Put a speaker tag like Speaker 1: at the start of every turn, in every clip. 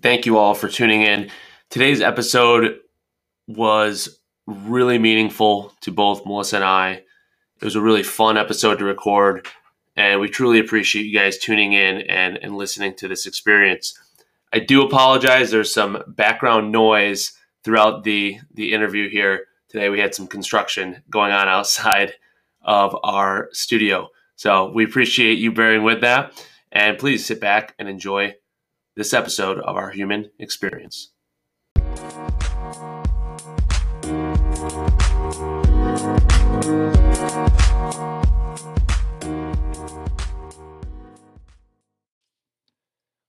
Speaker 1: Thank you all for tuning in. Today's episode was really meaningful to both Melissa and I. It was a really fun episode to record, and we truly appreciate you guys tuning in and, and listening to this experience. I do apologize. There's some background noise throughout the, the interview here. Today we had some construction going on outside of our studio. So we appreciate you bearing with that. And please sit back and enjoy this episode of our human experience.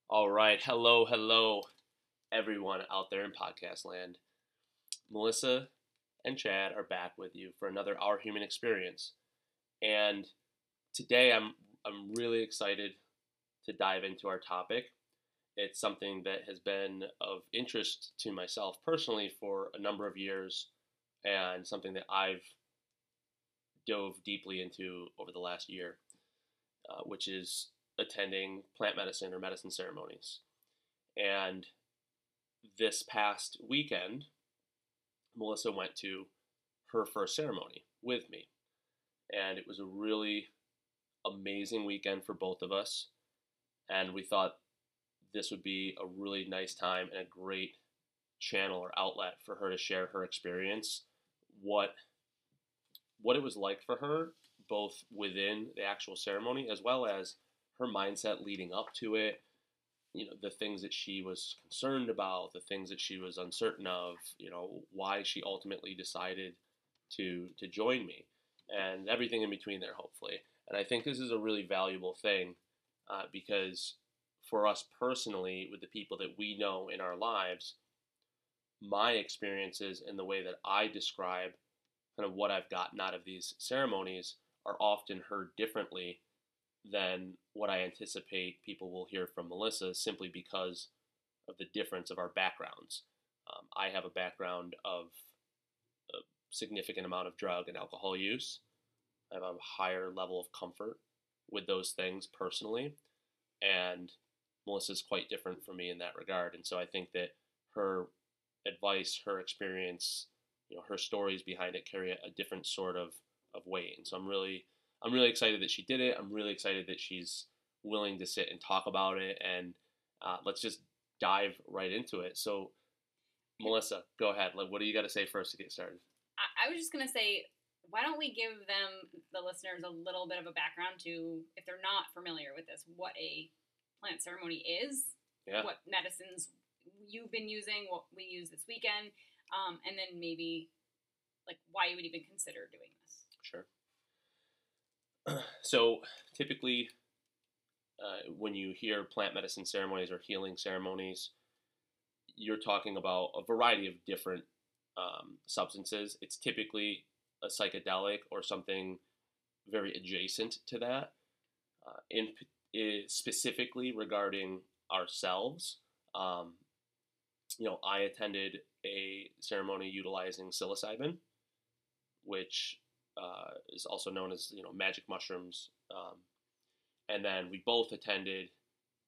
Speaker 1: All right. Hello, hello, everyone out there in podcast land. Melissa and Chad are back with you for another Our Human Experience. And today I'm I'm really excited to dive into our topic. It's something that has been of interest to myself personally for a number of years and something that I've dove deeply into over the last year, uh, which is attending plant medicine or medicine ceremonies. And this past weekend, Melissa went to her first ceremony with me. And it was a really amazing weekend for both of us. And we thought this would be a really nice time and a great channel or outlet for her to share her experience, what what it was like for her, both within the actual ceremony as well as her mindset leading up to it, you know, the things that she was concerned about, the things that she was uncertain of, you know, why she ultimately decided to to join me, and everything in between there, hopefully. And I think this is a really valuable thing uh, because for us personally, with the people that we know in our lives, my experiences and the way that I describe kind of what I've gotten out of these ceremonies are often heard differently than what I anticipate people will hear from Melissa simply because of the difference of our backgrounds. Um, I have a background of a significant amount of drug and alcohol use. I have a higher level of comfort with those things personally. And Melissa's quite different from me in that regard. And so I think that her advice, her experience, you know, her stories behind it carry a, different sort of, of weight. And so I'm really I'm really excited that she did it. I'm really excited that she's willing to sit and talk about it. And uh, let's just dive right into it. So, Melissa, go ahead. Like, what do you got to say first to get started?
Speaker 2: I, I was just gonna say, why don't we give them the listeners a little bit of a background to, if they're not familiar with this, what a plant ceremony is,
Speaker 1: yeah.
Speaker 2: what medicines you've been using, what we use this weekend, um, and then maybe like why you would even consider doing this.
Speaker 1: Sure. So typically, uh, when you hear plant medicine ceremonies or healing ceremonies, you're talking about a variety of different um, substances. It's typically a psychedelic or something very adjacent to that. Uh, in specifically regarding ourselves. Um, you know, I attended a ceremony utilizing psilocybin, which uh, is also known as you know magic mushrooms, um, and then we both attended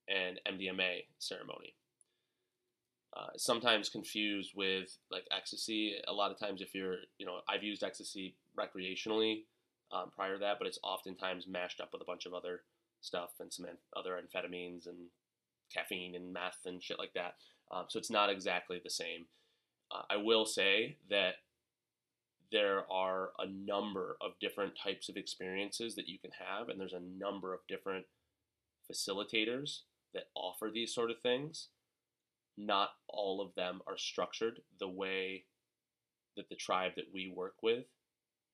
Speaker 1: an MDMA ceremony. Uh, sometimes confused with like ecstasy. A lot of times, if you're, you know, I've used ecstasy recreationally um, prior to that, but it's oftentimes mashed up with a bunch of other stuff and some other amphetamines and caffeine and meth and shit like that. Um, so it's not exactly the same. Uh, I will say that there are a number of different types of experiences that you can have, and there's a number of different facilitators that offer these sort of things. Not all of them are structured the way that the tribe that we work with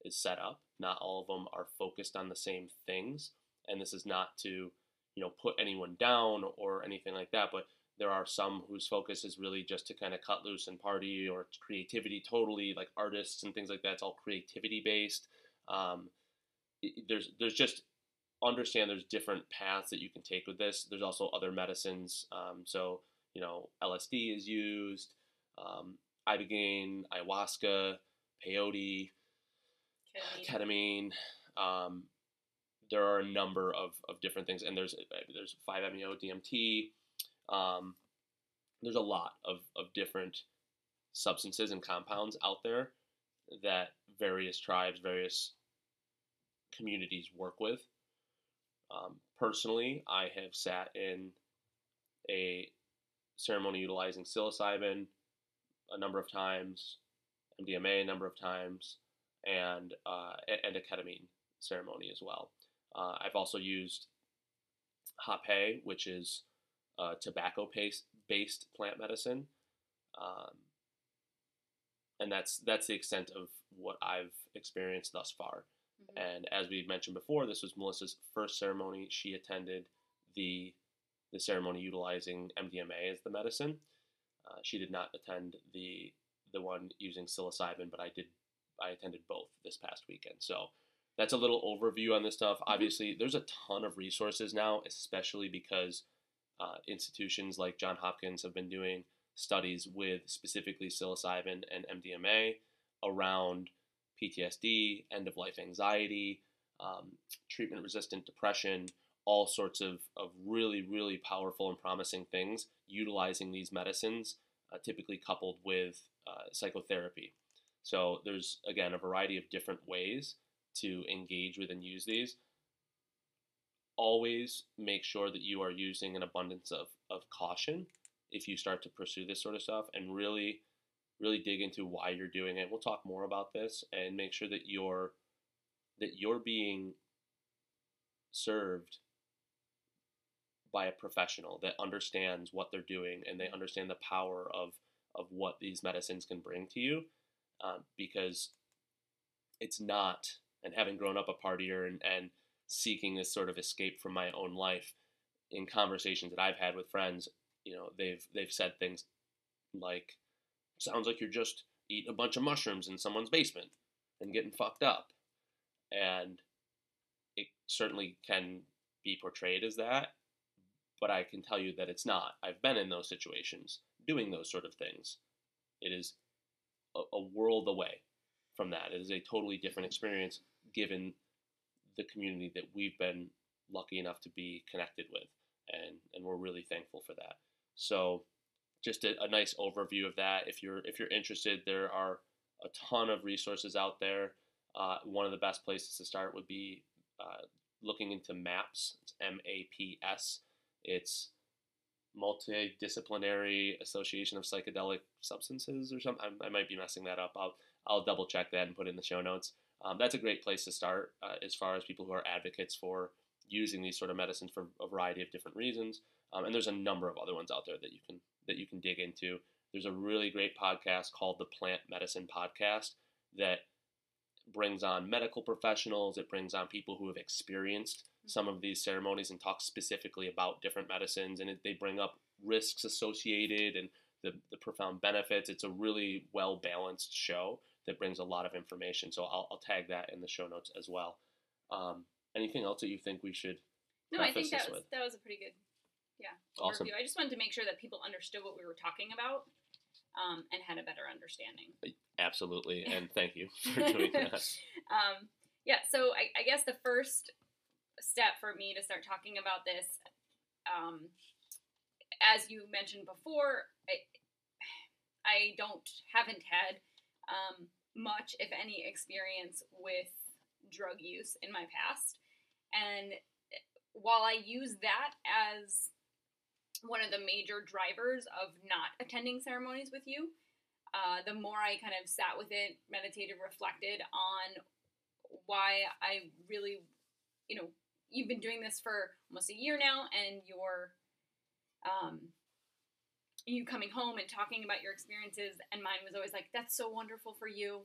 Speaker 1: is set up. Not all of them are focused on the same things and this is not to you know put anyone down or anything like that but there are some whose focus is really just to kind of cut loose and party or creativity totally like artists and things like that it's all creativity based. Um, there's there's just understand there's different paths that you can take with this. There's also other medicines um, so you know lsd is used um, ibogaine ayahuasca peyote ketamine, ketamine um, there are a number of, of different things, and there's uh, there's 5-MeO DMT. Um, there's a lot of, of different substances and compounds out there that various tribes, various communities work with. Um, personally, I have sat in a ceremony utilizing psilocybin a number of times, MDMA a number of times, and uh, and a ketamine ceremony as well. Uh, I've also used Hape, which is uh, tobacco paste based plant medicine, um, and that's that's the extent of what I've experienced thus far. Mm-hmm. And as we mentioned before, this was Melissa's first ceremony. She attended the the ceremony utilizing MDMA as the medicine. Uh, she did not attend the the one using psilocybin, but I did. I attended both this past weekend. So that's a little overview on this stuff. Mm-hmm. Obviously, there's a ton of resources now, especially because uh, institutions like John Hopkins have been doing studies with specifically psilocybin and MDMA around PTSD, end of life anxiety, um, treatment resistant depression, all sorts of, of really, really powerful and promising things utilizing these medicines, uh, typically coupled with uh, psychotherapy. So there's, again, a variety of different ways to engage with and use these. Always make sure that you are using an abundance of, of caution if you start to pursue this sort of stuff and really really dig into why you're doing it. We'll talk more about this and make sure that you're that you're being served by a professional that understands what they're doing and they understand the power of of what these medicines can bring to you um, because it's not and having grown up a partier and, and seeking this sort of escape from my own life in conversations that I've had with friends you know they've they've said things like sounds like you're just eating a bunch of mushrooms in someone's basement and getting fucked up and it certainly can be portrayed as that but I can tell you that it's not. I've been in those situations doing those sort of things. It is a, a world away from that. It is a totally different experience given the community that we've been lucky enough to be connected with. And, and we're really thankful for that. So just a, a nice overview of that. If you're if you're interested, there are a ton of resources out there. Uh, one of the best places to start would be uh, looking into MAPS. It's M A P S. It's Multidisciplinary Association of Psychedelic Substances or something. I, I, might be messing that up. I'll I'll double check that and put in the show notes. Um, that's a great place to start uh, as far as people who are advocates for using these sort of medicines for a variety of different reasons. Um, and there's a number of other ones out there that you can that you can dig into. There's a really great podcast called the Plant Medicine Podcast that brings on medical professionals. It brings on people who have experienced some of these ceremonies and talks specifically about different medicines. And it, they bring up risks associated and the, the profound benefits. It's a really well balanced show that brings a lot of information. So I'll, I'll tag that in the show notes as well. Um, anything else that you think we should?
Speaker 2: No, I think that was with? that was a pretty good, yeah,
Speaker 1: awesome.
Speaker 2: I just wanted to make sure that people understood what we were talking about um, and had a better understanding.
Speaker 1: Absolutely, and thank you for doing that.
Speaker 2: um, yeah, so I, I, guess the first step for me to start talking about this, um, as you mentioned before, I, I don't haven't had um, much, if any, experience with drug use in my past, and while I use that as one of the major drivers of not attending ceremonies with you, uh, the more I kind of sat with it, meditated, reflected on why I really, you know, you've been doing this for almost a year now, and you're, um, you coming home and talking about your experiences, and mine was always like, "That's so wonderful for you."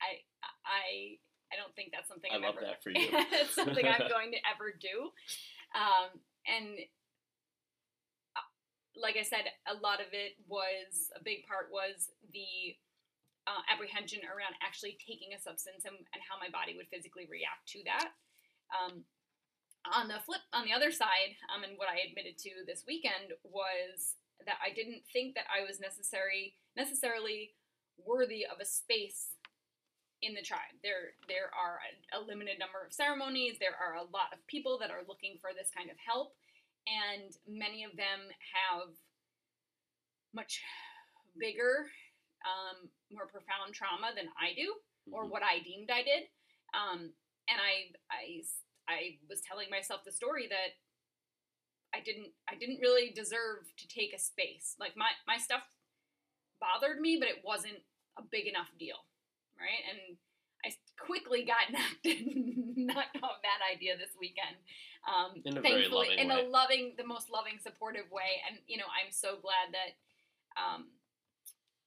Speaker 2: I, I, I don't think that's something
Speaker 1: I
Speaker 2: I'm
Speaker 1: love
Speaker 2: ever,
Speaker 1: that for you.
Speaker 2: it's something I'm going to ever do. Um, and like I said, a lot of it was a big part was the uh, apprehension around actually taking a substance and, and, how my body would physically react to that. Um, on the flip, on the other side, um, and what I admitted to this weekend was that I didn't think that I was necessary necessarily worthy of a space in the tribe. There there are a, a limited number of ceremonies. There are a lot of people that are looking for this kind of help and many of them have much bigger, um, more profound trauma than I do, or
Speaker 1: Mhm.
Speaker 2: what I deemed I did. Um, and I, I, I was telling myself the story that I didn't, I didn't really deserve to take a space. Like my, my stuff bothered me, but it wasn't a big enough deal, right? And I quickly got knocked knocked off that idea this weekend. Um,
Speaker 1: In a very
Speaker 2: thankfully, in
Speaker 1: way.
Speaker 2: a loving, the most loving, supportive way. And you know, I'm so glad that um,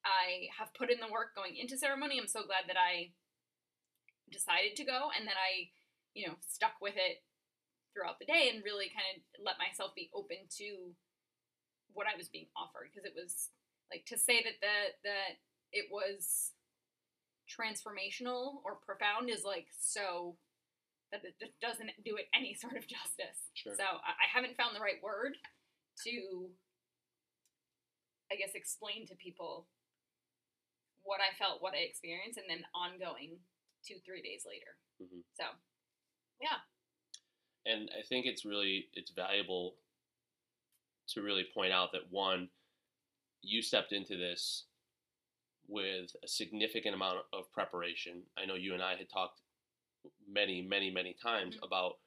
Speaker 2: I have put in the work going into ceremony. I'm so glad that I decided to go and that I, you know, stuck with it throughout the day and really kind of let myself be open to what I was being offered because it was like to say that the that it was transformational or profound is like so that it just doesn't do it any sort of justice.
Speaker 1: Sure.
Speaker 2: So I, I haven't found the right word to, I guess, explain to people what I felt, what I experienced, and then ongoing two, three days later.
Speaker 1: Mhm.
Speaker 2: So, yeah.
Speaker 1: And I think it's really it's valuable to really point out that one, you stepped into this with a significant amount of preparation. I know you and I had talked many, many, many times
Speaker 2: Mhm.
Speaker 1: about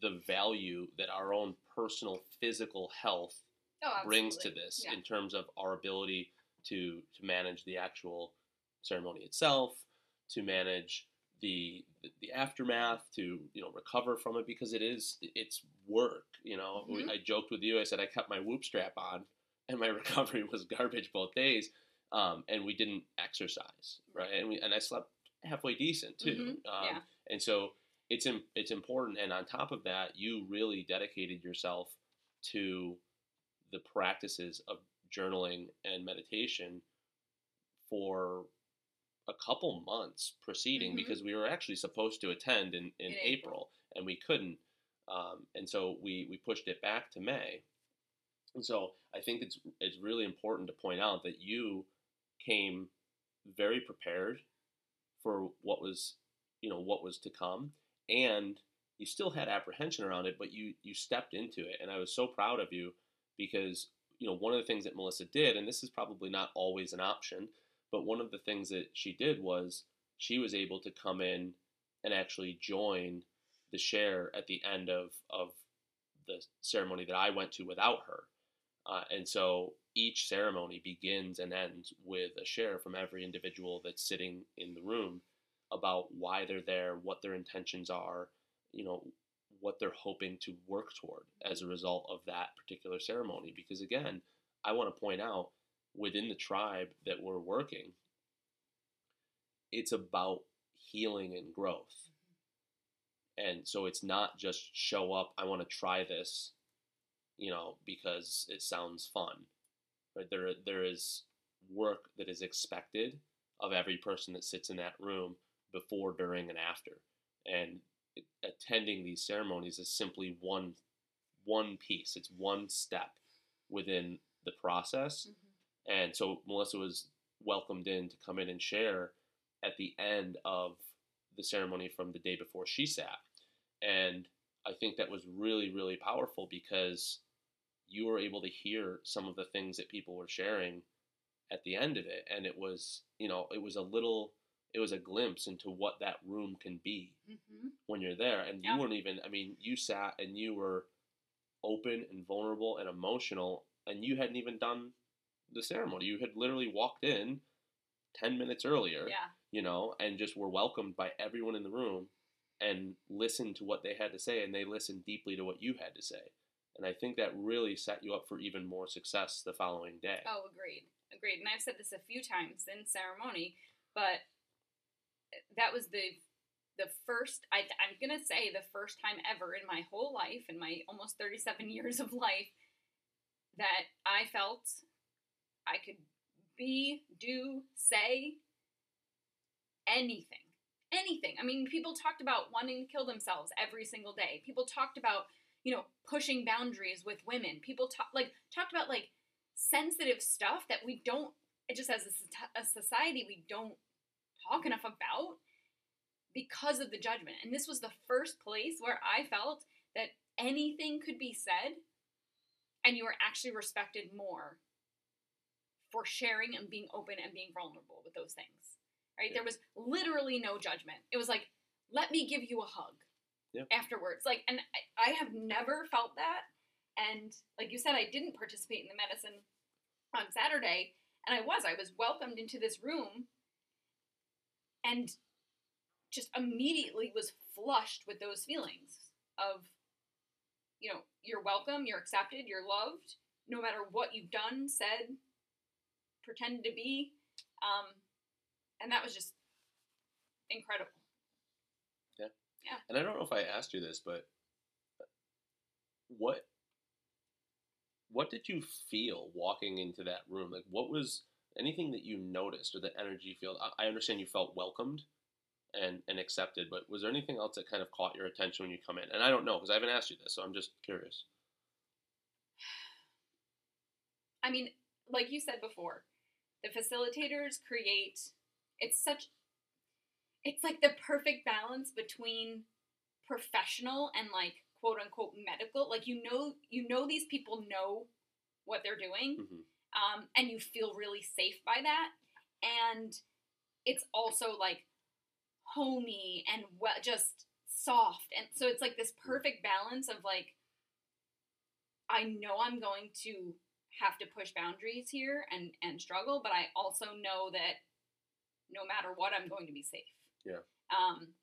Speaker 1: the value that our own personal physical health
Speaker 2: Oh,
Speaker 1: brings to this
Speaker 2: Yeah.
Speaker 1: in terms of our ability to to manage the actual ceremony itself, to manage the the aftermath, to you know recover from it because it is it's work. You know,
Speaker 2: Mhm.
Speaker 1: I joked with you. I said I kept my whoop strap on, and my recovery was garbage both days. Um, and we didn't exercise, right? And we and I slept halfway decent too.
Speaker 2: Mhm.
Speaker 1: Um,
Speaker 2: Yeah.
Speaker 1: And so it's im- it's important. And on top of that, you really dedicated yourself to the practices of journaling and meditation for a couple months preceding
Speaker 2: Mhm.
Speaker 1: because we were actually supposed to attend in, in,
Speaker 2: In
Speaker 1: April.
Speaker 2: April.
Speaker 1: and we couldn't. Um, and so we, we pushed it back to May. And so I think it's it's really important to point out that you came very prepared for what was you know what was to come and you still had apprehension around it but you you stepped into it and I was so proud of you because you know one of the things that Melissa did and this is probably not always an option but one of the things that she did was she was able to come in and actually join the share at the end of of the ceremony that I went to without her uh, and so each ceremony begins and ends with a share from every individual that's sitting in the room about why they're there, what their intentions are, you know, what they're hoping to work toward as a result of that particular ceremony. Because again, I want to point out within the tribe that we're working, it's about healing and growth. And so it's not just show up, I want to try this, you know, because it sounds fun. Right? There there is work that is expected of every person that sits in that room before, during, and after. And attending these ceremonies is simply one one piece. It's one step within the process.
Speaker 2: Mhm.
Speaker 1: And so Melissa was welcomed in to come in and share at the end of the ceremony from the day before she sat. And I think that was really, really powerful because you were able to hear some of the things that people were sharing at the end of it. And it was, you know, it was a little, it was a glimpse into what that room can be
Speaker 2: Mhm.
Speaker 1: when you're there. And
Speaker 2: Yeah.
Speaker 1: you weren't even, I mean, you sat and you were open and vulnerable and emotional, and you hadn't even done the ceremony. You had literally walked in 10 minutes earlier,
Speaker 2: Yeah.
Speaker 1: you know, and just were welcomed by everyone in the room and listened to what they had to say, and they listened deeply to what you had to say. And I think that really set you up for even more success the following day.
Speaker 2: Oh, agreed. Agreed. And I've said this a few times in ceremony, but that was the the first I, I'm gonna say the first time ever in my whole life, in my almost 37 years of life, that I felt I could be, do, say anything. Anything. I mean, people talked about wanting to kill themselves every single day. People talked about, you know, pushing boundaries with women. People talk like talked about like sensitive stuff that we don't it just as a, a society we don't talk enough about because of the judgment. And this was the first place where I felt that anything could be said and you were actually respected more for sharing and being open and being vulnerable with those things. Right?
Speaker 1: Yeah.
Speaker 2: There was literally no judgment. It was like, let me give you a hug
Speaker 1: Yeah.
Speaker 2: afterwards. Like, and I, I have never felt that. And like you said, I didn't participate in the medicine on Saturday, and I was. I was welcomed into this room and just immediately was flushed with those feelings of, you know, you're welcome, you're accepted, you're loved, no matter what you've done, said, pretended to be. Um, and that was just incredible. Yeah. Yeah.
Speaker 1: And I don't know if I asked you this, but what what did you feel walking into that room? Like, what was anything that you noticed or the energy field? I, I understand you felt welcomed and and accepted, but was there anything else that kind of caught your attention when you come in? And I don't know because I haven't asked you this, so I'm just curious.
Speaker 2: I mean, like you said before, the facilitators create it's such it's like the perfect balance between professional and like quote unquote medical. Like you know you know these people know what they're doing.
Speaker 1: hmm
Speaker 2: Um, and you feel really safe by that. And it's also like homey and well, just soft. And so it's like this perfect balance of like, I know I'm going to have to push boundaries here and, and struggle, but I also know that no matter what, I'm going to be safe.
Speaker 1: Yeah.
Speaker 2: Um,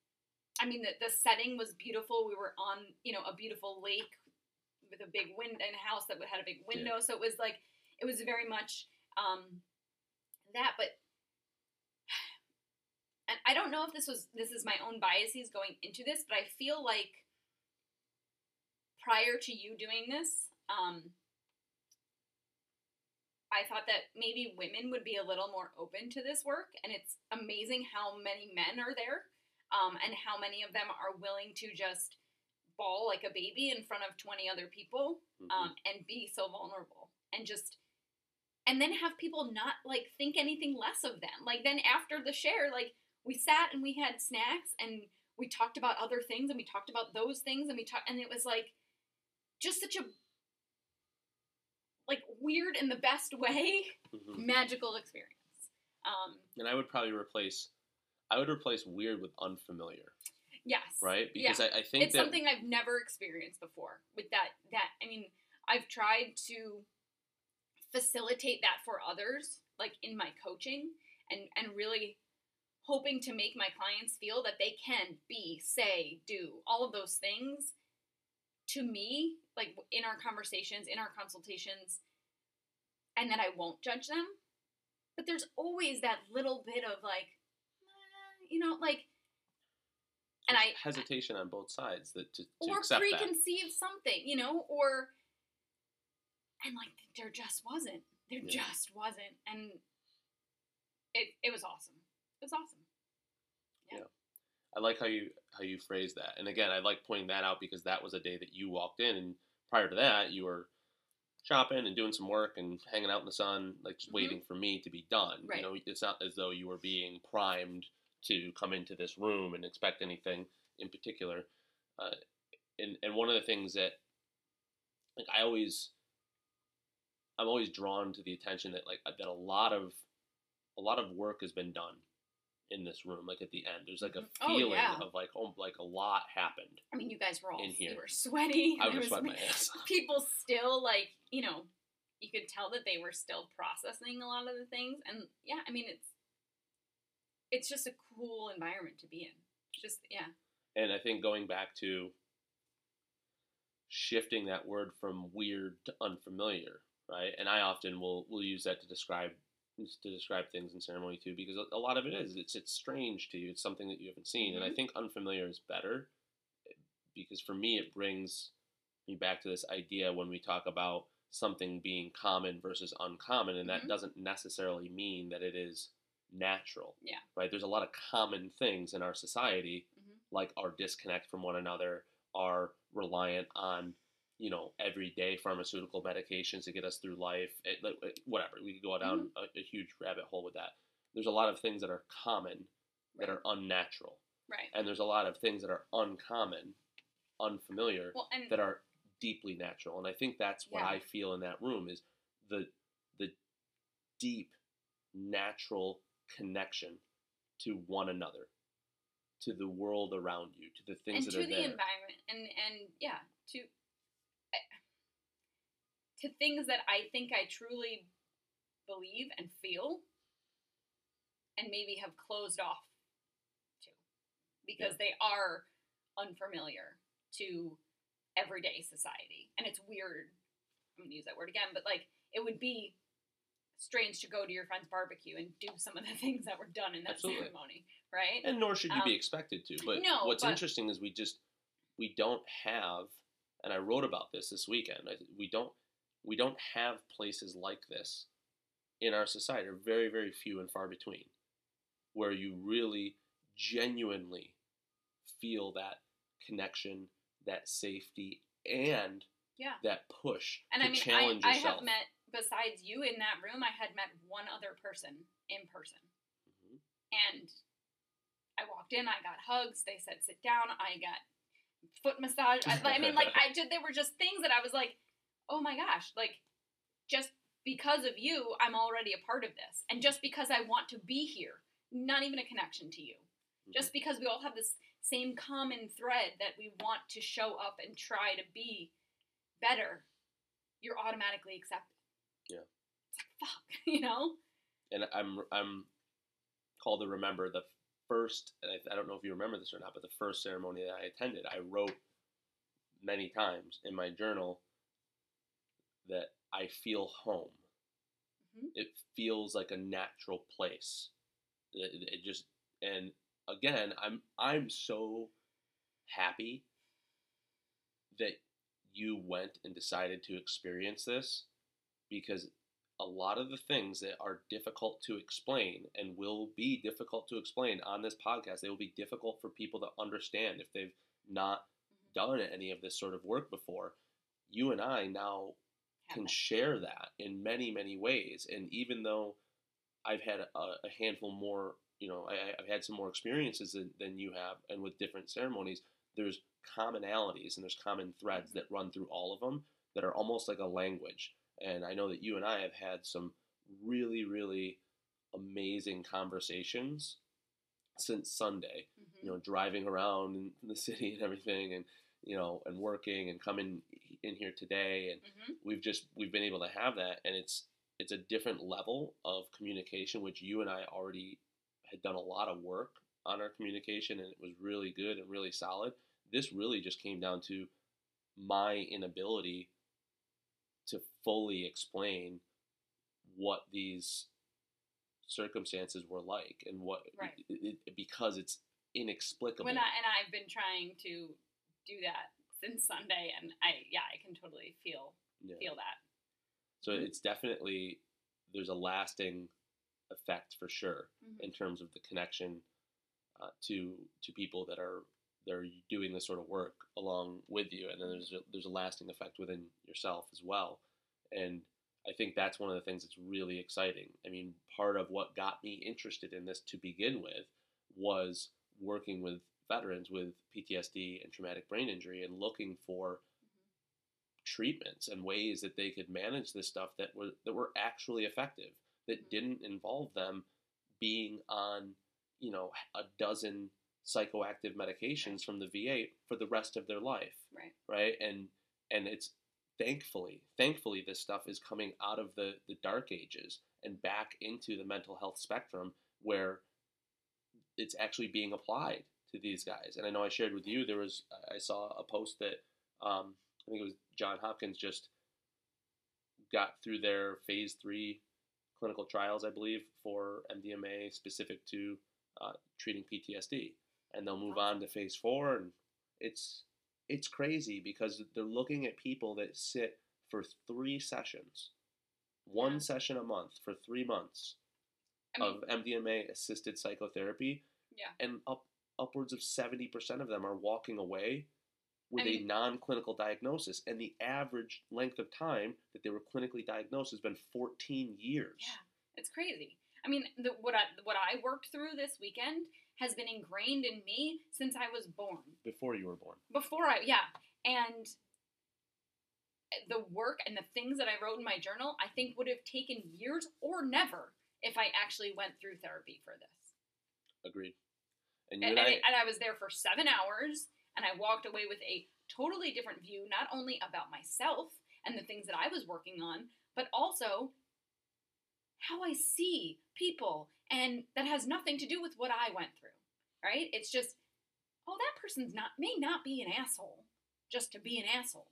Speaker 2: I mean, the, the setting was beautiful. We were on, you know, a beautiful lake with a big window and a house that had a big window. So it was like, it was very much um, that, but and I don't know if this was this is my own biases going into this, but I feel like prior to you doing this, um, I thought that maybe women would be a little more open to this work, and it's amazing how many men are there, um, and how many of them are willing to just bawl like a baby in front of twenty other people,
Speaker 1: hmm
Speaker 2: um, and be so vulnerable, and just and then have people not like think anything less of them. Like then after the share, like we sat and we had snacks and we talked about other things and we talked about those things and we talked and it was like just such a like weird in the best way
Speaker 1: hmm
Speaker 2: magical experience. Um,
Speaker 1: And I would probably replace, I would replace weird with unfamiliar,
Speaker 2: yes,
Speaker 1: right?
Speaker 2: Yeah.
Speaker 1: Because I, I think
Speaker 2: it's
Speaker 1: that
Speaker 2: something I've never experienced before. With that, that I mean, I've tried to facilitate that for others, like in my coaching, and and really hoping to make my clients feel that they can be, say, do all of those things. To me, like in our conversations, in our consultations, and that I won't judge them. But there's always that little bit of like, eh, you know, like, and I
Speaker 1: hesitation on both sides that to, to
Speaker 2: or
Speaker 1: accept that.
Speaker 2: preconceived something, you know, or and like there just wasn't. There
Speaker 1: Yeah.
Speaker 2: just wasn't. And it it was awesome. It was awesome. Yeah.
Speaker 1: I like how you how you phrase that. And again, I like pointing that out because that was a day that you walked in, and prior to that, you were shopping and doing some work and hanging out in the sun, like just
Speaker 2: Mhm.
Speaker 1: waiting for me to be done.
Speaker 2: Right.
Speaker 1: You know, it's not as though you were being primed to come into this room and expect anything in particular. Uh, and and one of the things that like I always I'm always drawn to the attention that like that a lot of a lot of work has been done in this room like at the end there's like a
Speaker 2: Mhm. Oh,
Speaker 1: feeling
Speaker 2: yeah.
Speaker 1: of like oh like a lot happened
Speaker 2: I mean, you guys were all
Speaker 1: In here.
Speaker 2: you were sweaty.
Speaker 1: i
Speaker 2: was
Speaker 1: sweat my ass
Speaker 2: people still like you know you could tell that they were still processing a lot of the things and yeah i mean it's it's just a cool environment to be in just yeah
Speaker 1: and i think going back to shifting that word from weird to unfamiliar right and i often will will use that to describe to describe things in ceremony too because a- a lot of it is it's it's strange to you it's something that you haven't seen and i
Speaker 2: Mhm.
Speaker 1: think unfamiliar is better because for me it brings me back to this idea when we talk about something being common versus uncommon and that
Speaker 2: Mhm.
Speaker 1: doesn't necessarily mean that it is natural
Speaker 2: Yeah.
Speaker 1: right there's a lot of common things in our society
Speaker 2: Mhm.
Speaker 1: like our disconnect from one another our reliant on you know everyday pharmaceutical medications to get us through life it, it- whatever. We could go down
Speaker 2: Mm-hmm.
Speaker 1: a, a huge rabbit hole with that. There's a lot of things that are common that are unnatural.
Speaker 2: Right.
Speaker 1: And there's a lot of things that are uncommon unfamiliar
Speaker 2: well and
Speaker 1: that are deeply natural. And i think that's what
Speaker 2: Yeah.
Speaker 1: i feel in that room is the the deep, natural connection to one another, to the world around you, to the things
Speaker 2: and
Speaker 1: that
Speaker 2: to
Speaker 1: are
Speaker 2: the
Speaker 1: there.
Speaker 2: environment. And and yeah to to things that i think i truly believe and feel and maybe have closed off to because they are unfamiliar to everyday society and it's weird i'm gonna use that word again but like it would be strange to go to your friend's barbecue and do some of the things that were done in that
Speaker 1: Absolutely.
Speaker 2: ceremony right
Speaker 1: and nor should you be
Speaker 2: Um,
Speaker 1: expected to. But
Speaker 2: no,
Speaker 1: what's
Speaker 2: but-
Speaker 1: interesting is we just we don't have, and I wrote about this this weekend. We don't we don't have places like this in our society. Are very very few and far between, where you really genuinely feel that connection, that safety, and
Speaker 2: yeah
Speaker 1: that push
Speaker 2: And I mean,
Speaker 1: challenge
Speaker 2: I, I
Speaker 1: yourself.
Speaker 2: have met, besides you in that room, I had met one other person in person.
Speaker 1: Mhm.
Speaker 2: And I walked in, I got hugs. They said, sit down. I got foot massage. I, I mean, like, I did, there were just things that I was like, oh my gosh, like, just because of you, I'm already a part of this. And just because I want to be here, not even a connection to you.
Speaker 1: Mhm.
Speaker 2: Just because we all have this same common thread that we want to show up and try to be better, you're automatically accepted.
Speaker 1: Yeah.
Speaker 2: It's like, fuck, you know?
Speaker 1: and I'm I'm called to remember the first. And I, I don't know if you remember this or not, but the first ceremony that I attended, I wrote many times in my journal that I feel home.
Speaker 2: Mhm.
Speaker 1: It feels like a natural place. It, it- it just and again, I'm I'm so happy that you went and decided to experience this because a lot of the things that are difficult to explain and will be difficult to explain on this podcast, they will be difficult for people to understand if they've not done any of this sort of work before. You and I now can share that in many, many ways. And even though I've had a, a handful more, you know, I, I've had some more experiences than, than you have, and with different ceremonies, there's commonalities and there's common threads that run through all of them that are almost like a language. And I know that you and I have had some really, really amazing conversations since Sunday.
Speaker 2: Mhm.
Speaker 1: You know, driving around in the city and everything, and you know, and working and coming in here today, and
Speaker 2: Mhm.
Speaker 1: we've just we've been able to have that, and it's it's a different level of communication, which you and I already had done a lot of work on our communication, and it was really good and really solid. This really just came down to my inability to fully explain what these circumstances were like and what
Speaker 2: Right.
Speaker 1: it, it- because it's inexplicable.
Speaker 2: When I and I've been trying to do that since Sunday, and I yeah, I can totally feel
Speaker 1: Yeah.
Speaker 2: feel that.
Speaker 1: So
Speaker 2: Mhm.
Speaker 1: it's definitely there's a lasting effect for sure
Speaker 2: Mhm.
Speaker 1: in terms of the connection uh, to to people that are they're doing this sort of work along with you, and then there's a, there's a lasting effect within yourself as well. And I think that's one of the things that's really exciting. I mean, part of what got me interested in this to begin with was working with veterans with PTSD and traumatic brain injury and looking for treatments and ways that they could manage this stuff that were that were actually effective that
Speaker 2: Mhm.
Speaker 1: didn't involve them being on you know a dozen psychoactive medications from the VA for the rest of their life
Speaker 2: Right.
Speaker 1: right and and it's thankfully thankfully this stuff is coming out of the the dark ages and back into the mental health spectrum where it's actually being applied to these guys and i know i shared with you there was i saw a post that um, i think it was john hopkins just got through their phase three clinical trials i believe for mdma specific to uh, treating ptsd and they'll move on to phase four and it's it's crazy because they're looking at people that sit for three sessions one
Speaker 2: Yeah.
Speaker 1: session a month for three months
Speaker 2: I mean,
Speaker 1: of mdma assisted psychotherapy
Speaker 2: yeah.
Speaker 1: and up upwards of 70% of them are walking away with
Speaker 2: I
Speaker 1: a
Speaker 2: mean-
Speaker 1: non-clinical diagnosis and the average length of time that they were clinically diagnosed has been 14 years
Speaker 2: Yeah, it's crazy. I mean, the, what I what I worked through this weekend has been ingrained in me since I was born.
Speaker 1: before you were born
Speaker 2: Before I, yeah, and the work and the things that I wrote in my journal, I think would have taken years or never if I actually went through therapy for this.
Speaker 1: Agreed. And
Speaker 2: And,
Speaker 1: and, I,
Speaker 2: and I was there for seven hours, and I walked away with a totally different view, not only about myself and the things that I was working on, but also how I see people, and that has nothing to do with what I went through, right? It's just, oh, that person's not may not be an asshole just to be an asshole.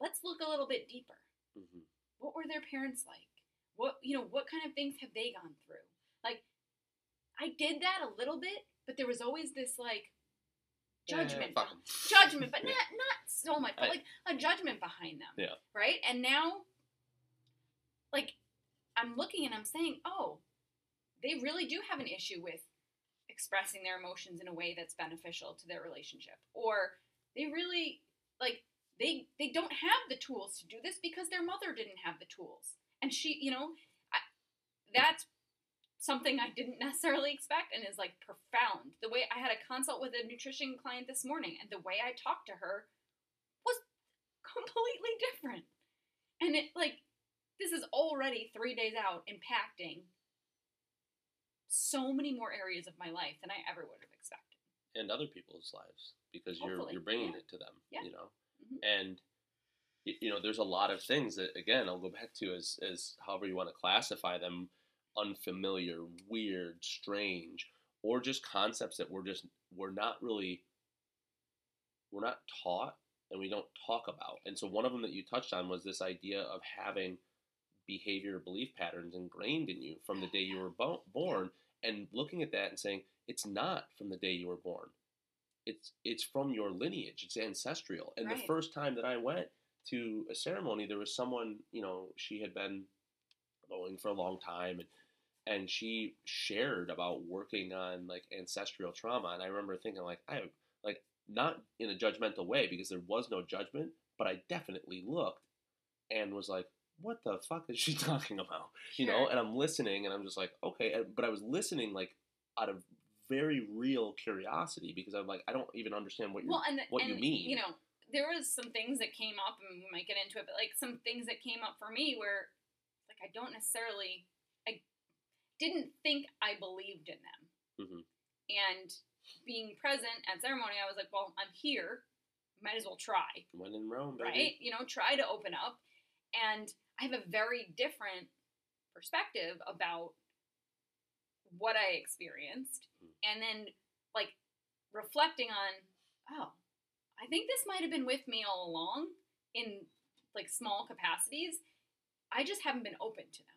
Speaker 2: Let's look a little bit deeper.
Speaker 1: Mhm.
Speaker 2: What were their parents like? What you know, what kind of things have they gone through? Like, I did that a little bit, but there was always this like judgment,
Speaker 1: 'em.
Speaker 2: judgment, but
Speaker 1: Yeah.
Speaker 2: not not so much, but
Speaker 1: I-
Speaker 2: like a judgment behind them.
Speaker 1: Yeah.
Speaker 2: Right. And now, like, I'm looking and I'm saying, oh, they really do have an issue with expressing their emotions in a way that's beneficial to their relationship, or they really like they they don't have the tools to do this because their mother didn't have the tools, and she, you know, I, that's something I didn't necessarily expect and is like profound. The way I had a consult with a nutrition client this morning and the way I talked to her was completely different. And it like this is already 3 days out impacting so many more areas of my life than I ever would have expected.
Speaker 1: and other people's lives because you're you're bringing
Speaker 2: yeah.
Speaker 1: it to them.
Speaker 2: Yeah.
Speaker 1: You know,
Speaker 2: Mhm.
Speaker 1: and you know, there's a lot of things that again I'll go back to as as however you want to classify them, unfamiliar, weird, strange, or just concepts that we're just we're not really we're not taught and we don't talk about. And so one of them that you touched on was this idea of having behavior belief patterns ingrained in you from the day you were bo- born and looking at that and saying it's not from the day you were born. It's it's from your lineage. It's ancestral. And the first time that i went to a ceremony there was someone you know she had been going for a long time and and she shared about working on like ancestral trauma and i remember thinking like i like not in a judgmental way because there was no judgment but i definitely looked and was like what the fuck is she talking about you know and i'm listening and i'm just like okay but i was listening like out of very real curiosity because i'm like i don't even understand what you're
Speaker 2: well, and the,
Speaker 1: what you mean.
Speaker 2: You know, there was some things that came up, and we might get into it, but like some things that came up for me where, I don't necessarily, I didn't think I believed in them,
Speaker 1: Mhm.
Speaker 2: and being present at ceremony, I was like, well, I'm here, might as well try,
Speaker 1: when in rome baby.
Speaker 2: right? You know, try to open up, and I have a very different perspective about what I experienced,
Speaker 1: Mm.
Speaker 2: and then like reflecting on, oh, I think this might have been with me all along in like small capacities. I just haven't been open to them,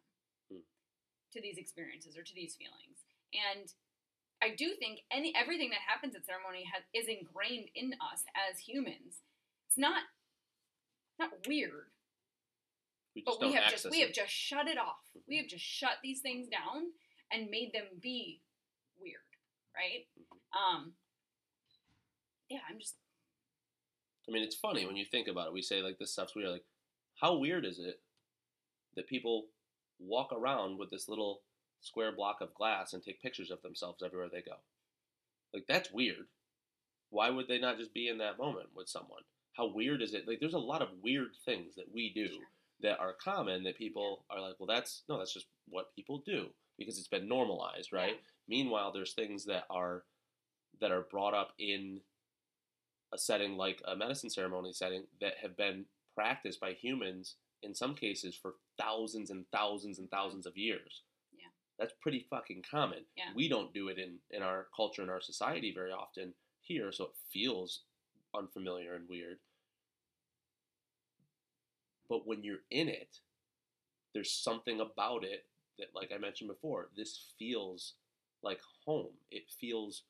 Speaker 1: Hmm.
Speaker 2: to these experiences or to these feelings, and I do think any everything that happens at ceremony has, is ingrained in us as humans. It's not not weird,
Speaker 1: we just
Speaker 2: but we have just we
Speaker 1: it.
Speaker 2: have just shut it off.
Speaker 1: Mhm.
Speaker 2: We have just shut these things down and made them be weird, right?
Speaker 1: Mhm.
Speaker 2: Um, yeah, I'm just
Speaker 1: i mean it's funny when you think about it we say like this stuff's weird like how weird is it that people walk around with this little square block of glass and take pictures of themselves everywhere they go. Like that's weird. Why would they not just be in that moment with someone? How weird is it? Like there's a lot of weird things that we do that are common that people are like, well, that's no, that's just what people do because it's been normalized, right? Meanwhile, there's things that are that are brought up in a setting like a medicine ceremony setting that have been practiced by humans in some cases for thousands and thousands and thousands of years.
Speaker 2: Yeah.
Speaker 1: That's pretty fucking common.
Speaker 2: Yeah.
Speaker 1: We don't do it in in our culture and our society very often here, so it feels unfamiliar and weird. But when you're in it, there's something about it that, like I mentioned before, this feels like home. It feels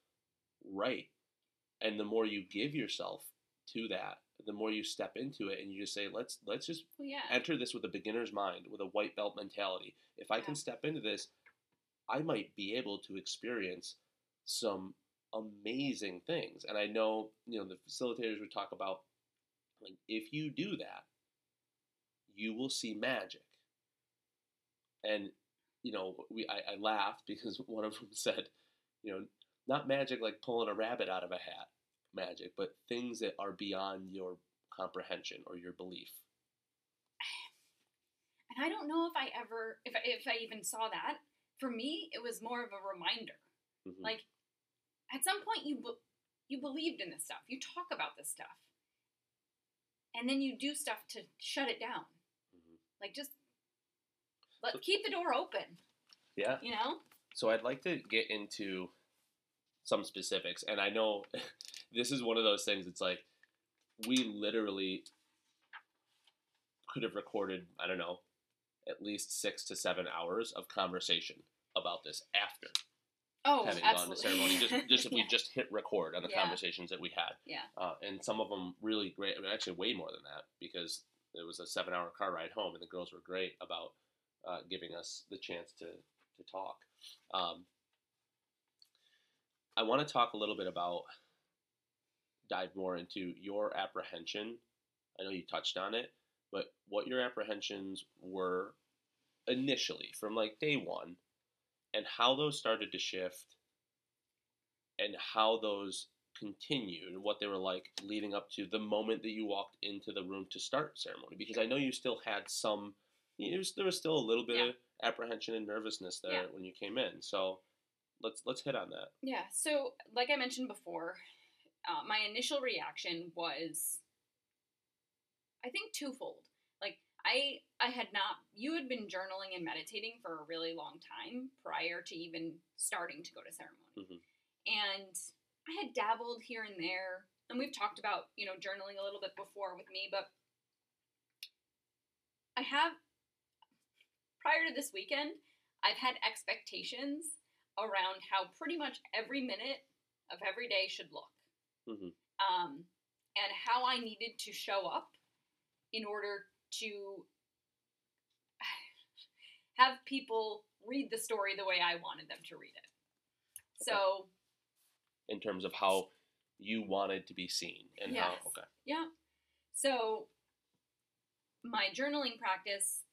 Speaker 1: right. And the more you give yourself to that, the more you step into it and you just say, let's let's just
Speaker 2: well, yeah,
Speaker 1: enter this with a beginner's mind, with a white belt mentality. If I can step into this, I might be able to experience some amazing things. And I know, you know, the facilitators would talk about like if you do that, you will see magic. And you know, we I, I laughed because one of them said, you know, not magic like pulling a rabbit out of a hat, magic, but things that are beyond your comprehension or your belief.
Speaker 2: And I don't know if I ever, if I, if I even saw that. For me, it was more of a reminder.
Speaker 1: Mhm.
Speaker 2: Like, at some point, you be- you believed in this stuff. You talk about this stuff, and then you do stuff to shut it down.
Speaker 1: Mhm.
Speaker 2: Like, just let keep the door open.
Speaker 1: yeah.
Speaker 2: You know?
Speaker 1: So I'd like to get into some specifics, and I know this is one of those things. It's like we literally could have recorded, I don't know, at least six to seven hours of conversation about this after
Speaker 2: Oh,
Speaker 1: having
Speaker 2: absolutely.
Speaker 1: gone to ceremony. Just, just if we just hit record on the
Speaker 2: Yeah.
Speaker 1: conversations that we had,
Speaker 2: Yeah.
Speaker 1: uh, and some of them really great. I mean, actually, way more than that because it was a seven-hour car ride home, and the girls were great about uh, giving us the chance to to talk. Um, I want to talk a little bit about dive more into your apprehension. I know you touched on it, but what your apprehensions were initially from like day one, and how those started to shift, and how those continued, and what they were like leading up to the moment that you walked into the room to start ceremony. Because I know you still had some, you know, there was still a little bit
Speaker 2: Yeah.
Speaker 1: of apprehension and nervousness there
Speaker 2: Yeah.
Speaker 1: when you came in. So let's let's hit on that.
Speaker 2: Yeah. So, like I mentioned before, uh, my initial reaction was, I think, twofold. Like I, I had not. You had been journaling and meditating for a really long time prior to even starting to go to ceremony,
Speaker 1: Mhm.
Speaker 2: and I had dabbled here and there. And we've talked about you know journaling a little bit before with me, but I have prior to this weekend, I've had expectations around how pretty much every minute of every day should look.
Speaker 1: Mhm.
Speaker 2: Um, and how I needed to show up in order to have people read the story the way I wanted them to read it. So,
Speaker 1: In terms of how you wanted to be seen and how okay.
Speaker 2: yeah. So, my journaling practice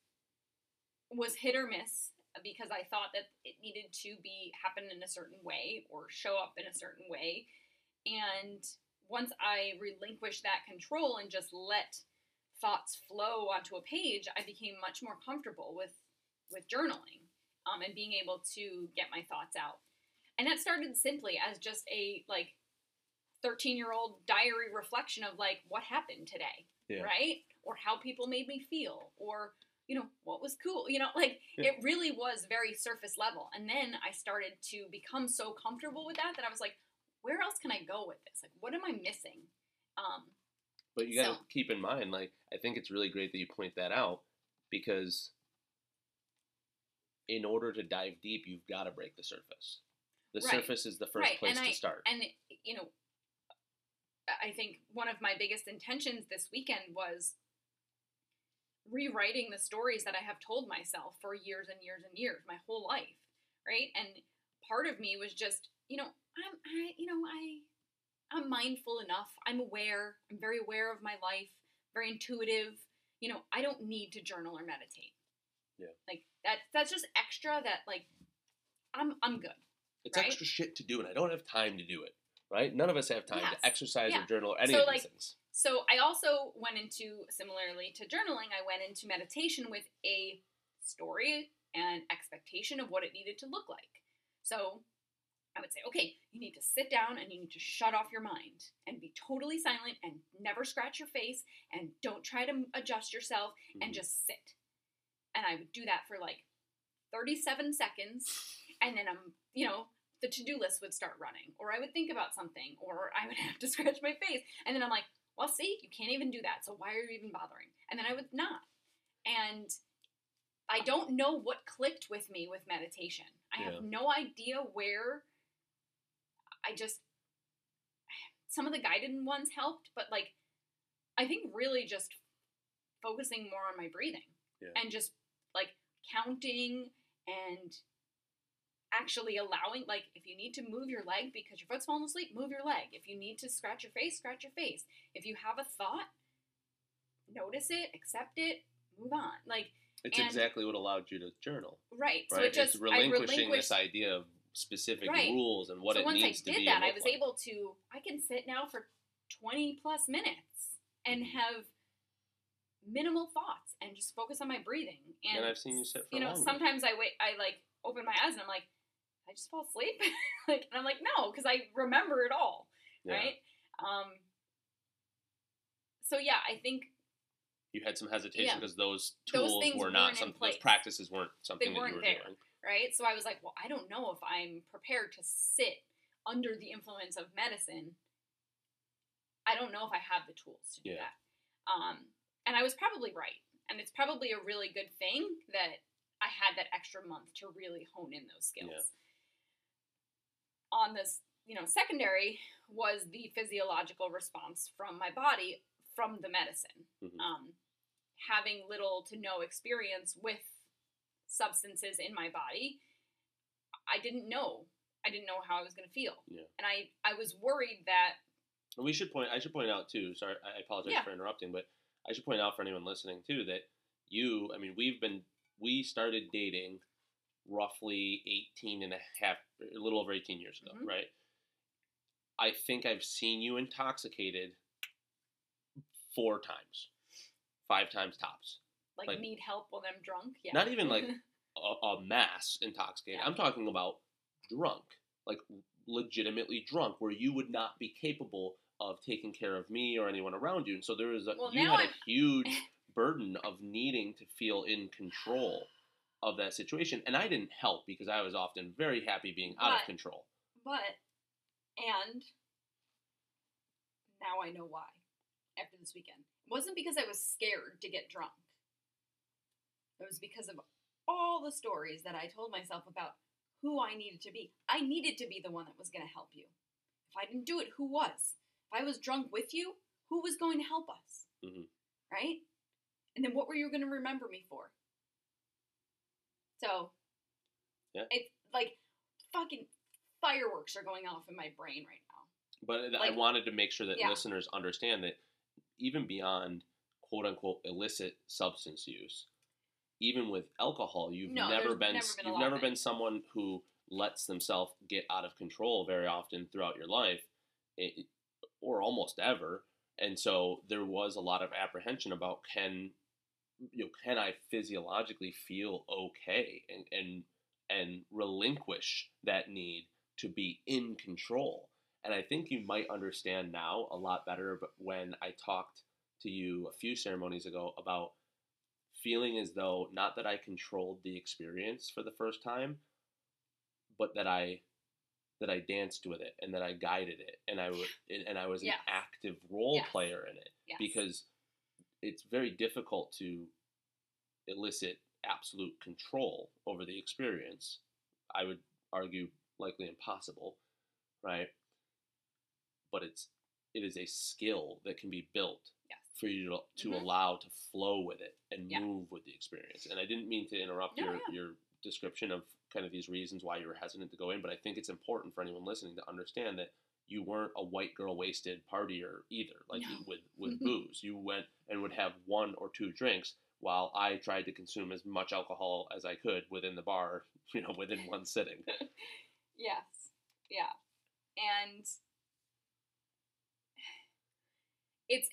Speaker 2: was hit or miss because I thought that it needed to be happen in a certain way or show up in a certain way. And once I relinquished that control and just let thoughts flow onto a page, I became much more comfortable with with journaling um, and being able to get my thoughts out. And that started simply as just a like 13 year old diary reflection of like what happened today,
Speaker 1: Yeah.
Speaker 2: right? Or how people made me feel, or you know what was cool. You know, like
Speaker 1: Yeah.
Speaker 2: it really was very surface level. And then I started to become so comfortable with that that I was like, where else can I go with this? Like, what am I missing? Um,
Speaker 1: But you got to
Speaker 2: So-
Speaker 1: keep in mind, like, I think it's really great that you point that out because in order to dive deep, you've got to break the surface. The
Speaker 2: Right.
Speaker 1: surface is the first
Speaker 2: Right,
Speaker 1: place
Speaker 2: and
Speaker 1: to
Speaker 2: I-
Speaker 1: start.
Speaker 2: and you know i think one of my biggest intentions this weekend was rewriting the stories that i have told myself for years and years and years my whole life right and part of me was just you know i'm i you know i i'm mindful enough i'm aware i'm very aware of my life very intuitive you know i don't need to journal or meditate
Speaker 1: Yeah.
Speaker 2: like that that's just extra that like i'm i'm good
Speaker 1: it's
Speaker 2: right?
Speaker 1: extra shit to do, and I don't have time to do it. Right? None of us have time
Speaker 2: Yes.
Speaker 1: to exercise
Speaker 2: Yeah.
Speaker 1: or journal or any
Speaker 2: So,
Speaker 1: of
Speaker 2: like,
Speaker 1: these things.
Speaker 2: So I also went into similarly to journaling, I went into meditation with a story and expectation of what it needed to look like. So I would say, okay, you need to sit down and you need to shut off your mind and be totally silent and never scratch your face and don't try to adjust yourself and
Speaker 1: Mhm.
Speaker 2: just sit. And I would do that for like 37 seconds and then I'm, you know, the to-do list would start running or I would think about something or I would have to scratch my face and then I'm like, well, see, you can't even do that. So why are you even bothering? And then I would not. And I don't know what clicked with me with meditation. I
Speaker 1: Yeah.
Speaker 2: have no idea where I just some of the guided ones helped, but like I think really just focusing more on my breathing
Speaker 1: Yeah.
Speaker 2: and just like counting and actually allowing like if you need to move your leg because your foot's falling asleep move your leg if you need to scratch your face scratch your face if you have a thought notice it accept it move on like
Speaker 1: It's
Speaker 2: and-
Speaker 1: exactly what allowed you to journal.
Speaker 2: right, so
Speaker 1: Right?
Speaker 2: it just
Speaker 1: it's relinquishing this idea of specific
Speaker 2: Right.
Speaker 1: rules and what
Speaker 2: so
Speaker 1: it
Speaker 2: once
Speaker 1: needs
Speaker 2: I
Speaker 1: to
Speaker 2: did that, I was
Speaker 1: like.
Speaker 2: able to. I can sit now for twenty plus minutes and
Speaker 1: Mhm.
Speaker 2: have minimal thoughts and just focus on my breathing. And,
Speaker 1: And I've seen you sit for
Speaker 2: you know,
Speaker 1: longer.
Speaker 2: sometimes I wait, I like open my eyes and I'm like, I just fall asleep. like, and I'm like, no, because I remember it all,
Speaker 1: Yeah.
Speaker 2: right? Um. So yeah, I think
Speaker 1: You had some hesitation because those
Speaker 2: Those
Speaker 1: tools
Speaker 2: things
Speaker 1: were not some those practices weren't something that
Speaker 2: weren't
Speaker 1: you were
Speaker 2: there.
Speaker 1: doing.
Speaker 2: right? So I was like, well, I don't know if I'm prepared to sit under the influence of medicine. I don't know if I have the tools to do
Speaker 1: Yeah.
Speaker 2: that. Um, and I was probably right. And it's probably a really good thing that I had that extra month to really hone in those skills.
Speaker 1: Yeah.
Speaker 2: On this, you know, secondary was the physiological response from my body from the medicine.
Speaker 1: Mhm.
Speaker 2: Um, having little to no experience with substances in my body, I didn't know. I didn't know how I was going to feel.
Speaker 1: Yeah.
Speaker 2: And I, I was worried that,
Speaker 1: And we should point. I should point out too. Sorry, I apologize
Speaker 2: Yeah.
Speaker 1: for interrupting, but I should point out for anyone listening too that you. I mean, we've been we started dating roughly 18 and a half, a little over 18 years ago,
Speaker 2: Mhm.
Speaker 1: right? I think I've seen you intoxicated four times, five times tops.
Speaker 2: like,
Speaker 1: Like-
Speaker 2: need help when I'm drunk. Yeah.
Speaker 1: Not even like a, a mass intoxicated.
Speaker 2: Yeah.
Speaker 1: I'm talking about drunk, like legitimately drunk, where you would not be capable of taking care of me or anyone around you. And so there was a
Speaker 2: Well,
Speaker 1: you had a
Speaker 2: I'm-
Speaker 1: huge burden of needing to feel in control of that situation, and I didn't help because I was often very happy being out of control.
Speaker 2: But, and now I know why after this weekend. It wasn't because I was scared to get drunk. It was because of all the stories that I told myself about who I needed to be. I needed to be the one that was going to help you. If I didn't do it, who was? If I was drunk with you, who was going to help us?
Speaker 1: Mhm.
Speaker 2: Right? And then what were you going to remember me for? So,
Speaker 1: Yeah.
Speaker 2: it's like fucking fireworks are going off in my brain right now.
Speaker 1: But I wanted to make sure that
Speaker 2: Yeah.
Speaker 1: listeners understand that even beyond quote unquote illicit substance use, even with alcohol, you've
Speaker 2: No,
Speaker 1: never been
Speaker 2: never been
Speaker 1: you've never been someone who lets themselves get out of control very often throughout your life, it, or almost ever. And so there was a lot of apprehension about can you know can I physiologically feel okay and and and relinquish that need to be in control. And I think you might understand now a lot better but when I talked to you a few ceremonies ago about feeling as though not that I controlled the experience for the first time, but that I that I danced with it and that I guided it and I was and I was
Speaker 2: Yes.
Speaker 1: an active role
Speaker 2: Yes.
Speaker 1: player in it
Speaker 2: Yes.
Speaker 1: because it's very difficult to elicit absolute control over the experience. I would argue likely impossible, right? But it's it is a skill that can be built
Speaker 2: Yes.
Speaker 1: for you to, to
Speaker 2: Mhm.
Speaker 1: allow to flow with it and
Speaker 2: Yeah.
Speaker 1: move with the experience. And I didn't mean to interrupt
Speaker 2: No,
Speaker 1: your
Speaker 2: yeah.
Speaker 1: your description of kind of these reasons why you were hesitant to go in, but I think it's important for anyone listening to understand that you weren't a white girl wasted partier either, like
Speaker 2: No.
Speaker 1: with with booze. You went and would have one or two drinks while I tried to consume as much alcohol as I could within the bar, you know, within one sitting.
Speaker 2: Yes. Yeah. And it's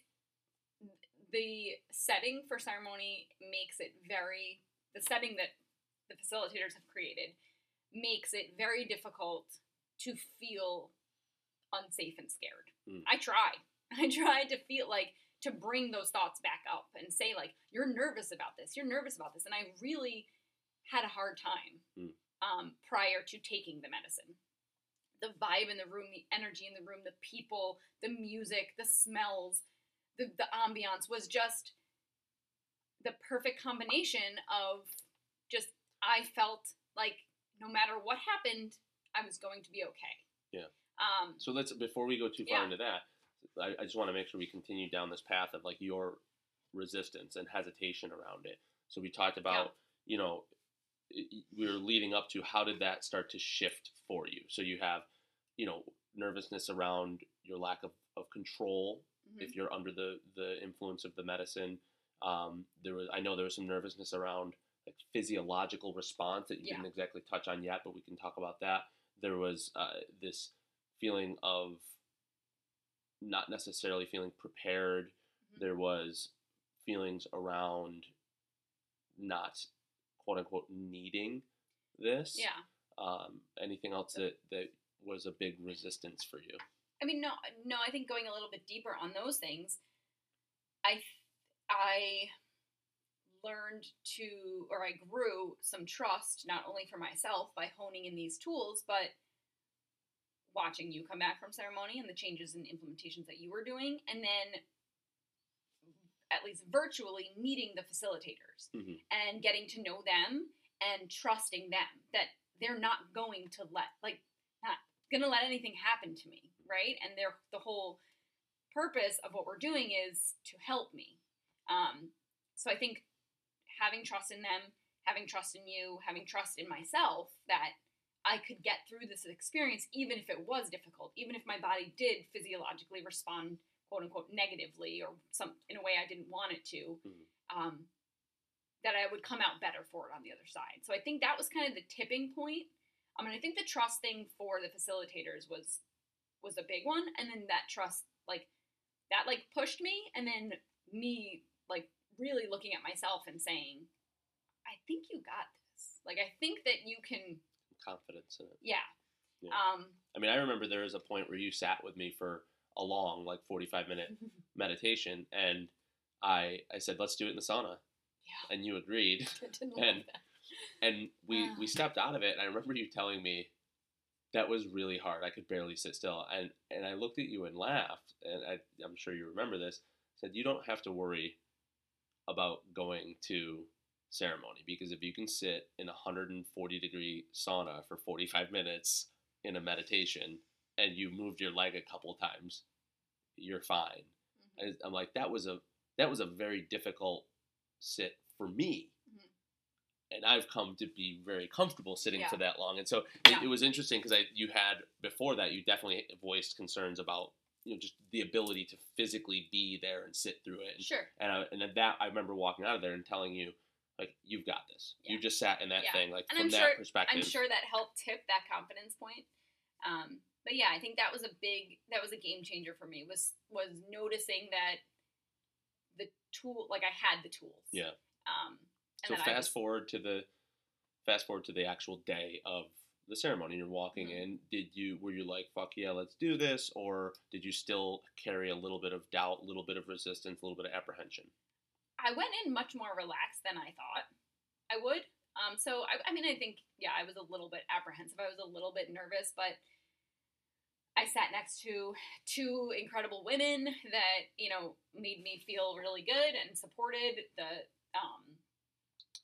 Speaker 2: the setting for ceremony makes it very the setting that the facilitators have created makes it very difficult to feel unsafe and scared.
Speaker 1: Mm.
Speaker 2: I tried. I tried to feel like to bring those thoughts back up and say like you're nervous about this. You're nervous about this and I really had a hard time
Speaker 1: Mm.
Speaker 2: um, prior to taking the medicine. The vibe in the room, the energy in the room, the people, the music, the smells, the, the ambiance was just the perfect combination of just, I felt like no matter what happened, I was going to be okay.
Speaker 1: Yeah.
Speaker 2: Um,
Speaker 1: So let's before we go too far
Speaker 2: Yeah.
Speaker 1: into that, I, I just want to make sure we continue down this path of like your resistance and hesitation around it. So we talked about, you know, we were leading up to how did that start to shift for you? So you have, you know, nervousness around your lack of, of control
Speaker 2: mhm.
Speaker 1: if you're under the the influence of the medicine. Um, there was I know there was some nervousness around like physiological response that you
Speaker 2: Yeah.
Speaker 1: didn't exactly touch on yet, but we can talk about that. There was uh, this feeling of not necessarily feeling prepared.
Speaker 2: Mhm.
Speaker 1: There was feelings around not quote unquote needing this?
Speaker 2: Yeah.
Speaker 1: Um, anything else that that was a big resistance for you?
Speaker 2: I mean, no, no. I think going a little bit deeper on those things, I, I learned to, or I grew some trust not only for myself by honing in these tools, but watching you come back from ceremony and the changes and implementations that you were doing, and then at least virtually meeting the facilitators
Speaker 1: Mhm.
Speaker 2: and getting to know them and trusting them that they're not going to let like not gonna let anything happen to me right and they're the whole purpose of what we're doing is to help me um, so i think having trust in them having trust in you having trust in myself that i could get through this experience even if it was difficult even if my body did physiologically respond quote unquote negatively or some in a way i didn't want it to
Speaker 1: Mhm.
Speaker 2: um, that I would come out better for it on the other side. So I think that was kind of the tipping point. I mean, I think the trust thing for the facilitators was was a big one, and then that trust like that like pushed me, and then me like really looking at myself and saying, I think you got this. Like I think that you can.
Speaker 1: Confidence in it.
Speaker 2: Yeah.
Speaker 1: Yeah.
Speaker 2: Um.
Speaker 1: I mean, I remember there was a point where you sat with me for a long, like forty-five minute meditation, and I I said, "Let's do it in the sauna,"
Speaker 2: yeah.
Speaker 1: and you agreed.
Speaker 2: I didn't
Speaker 1: And- and we we stepped out of it and i remember you telling me that was really hard i could barely sit still and and i looked at you and laughed and I, i'm sure you remember this said you don't have to worry about going to ceremony because if you can sit in a 140 degree sauna for 45 minutes in a meditation and you moved your leg a couple times you're fine
Speaker 2: Mhm.
Speaker 1: i'm like that was a that was a very difficult sit for me
Speaker 2: Mhm.
Speaker 1: and i've come to be very comfortable sitting for that long and so
Speaker 2: Yeah.
Speaker 1: it, it was interesting because i you had before that you definitely voiced concerns about you know just the ability to physically be there and sit through it and,
Speaker 2: Sure.
Speaker 1: and, I, and that i remember walking out of there and telling you like you've got this you just sat in that
Speaker 2: Yeah.
Speaker 1: thing like
Speaker 2: And
Speaker 1: from
Speaker 2: I'm
Speaker 1: that
Speaker 2: sure-
Speaker 1: perspective
Speaker 2: I'm sure that helped tip that confidence point. Um, but yeah, I think that was a big that was a game changer for me was was noticing that the tool like I had the tools.
Speaker 1: Yeah.
Speaker 2: Um,
Speaker 1: so fast
Speaker 2: was-
Speaker 1: forward to the fast forward to the actual day of the ceremony you're walking
Speaker 2: Mhm.
Speaker 1: in did you were you like fuck yeah let's do this or did you still carry a little bit of doubt a little bit of resistance a little bit of apprehension
Speaker 2: I went in much more relaxed than I thought I would. Um, so I, I mean, I think yeah, I was a little bit apprehensive. I was a little bit nervous, but I sat next to two incredible women that you know made me feel really good and supported. The um,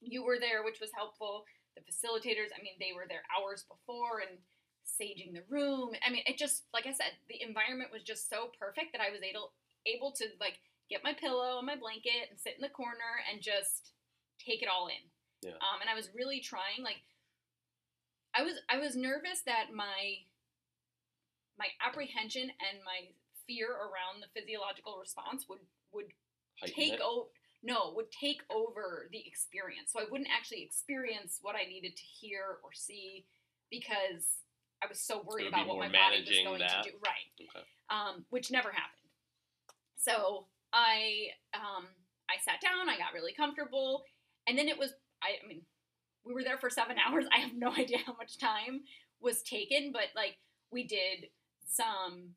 Speaker 2: you were there, which was helpful. The facilitators, I mean, they were there hours before and saging the room. I mean, it just like I said, the environment was just so perfect that I was able able to like get my pillow and my blanket and sit in the corner and just take it all in.
Speaker 1: Yeah.
Speaker 2: Um, and I was really trying. Like, I was I was nervous that my my apprehension and my fear around the physiological response would would
Speaker 1: Heighten
Speaker 2: take over no would take over the experience so i wouldn't actually experience what i needed to hear or see because i was so worried about what my body was going
Speaker 1: that.
Speaker 2: to do right
Speaker 1: okay
Speaker 2: um, which never happened so i um, i sat down i got really comfortable and then it was I, I mean we were there for seven hours i have no idea how much time was taken but like we did some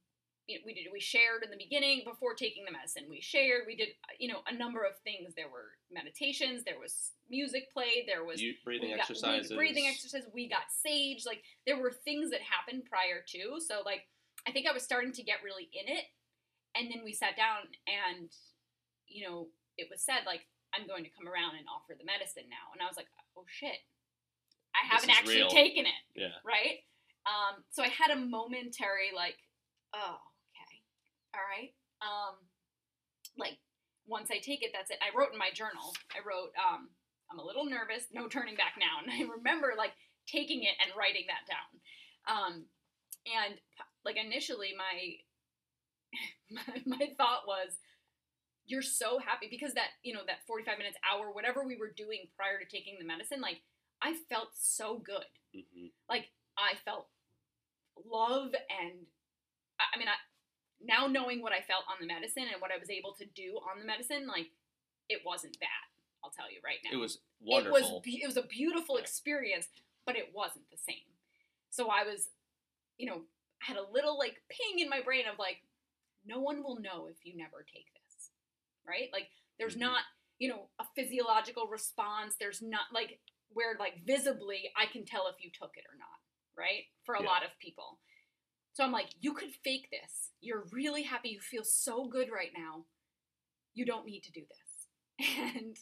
Speaker 2: you know, we did we shared in the beginning before taking the medicine we shared we did you know a number of things. There were meditations there was music played there was
Speaker 1: you breathing
Speaker 2: got- we-
Speaker 1: exercises.
Speaker 2: breathing exercises we got sage like there were things that happened prior to so like i think i was starting to get really in it and then we sat down and you know it was said like i'm going to come around and offer the medicine now and i was like oh shit i haven't actually
Speaker 1: real.
Speaker 2: taken it
Speaker 1: yeah
Speaker 2: right? Um, so I had a momentary like, oh, okay, all right. Um, like once I take it, that's it. I wrote in my journal. I wrote, um, I'm a little nervous, no turning back now. And I remember like taking it and writing that down. Um, and like initially, my my, my thought was, you're so happy because that you know that 45 minutes hour whatever we were doing prior to taking the medicine like i felt so good
Speaker 1: hmm
Speaker 2: like I felt love and I, I mean I now knowing what I felt on the medicine and what I was able to do on the medicine like it wasn't that. I'll tell you right now.
Speaker 1: It was wonderful.
Speaker 2: It was it was a beautiful experience, but it wasn't the same. So I was, you know, I had a little like ping in my brain of like, no one will know if you never take this, right? Like, there's
Speaker 1: Mhm.
Speaker 2: not, you know, a physiological response. There's not like where like visibly I can tell if you took it or not, right? For a
Speaker 1: Yeah.
Speaker 2: lot of people. So I'm like, you could fake this. You're really happy. You feel so good right now. You don't need to do this. And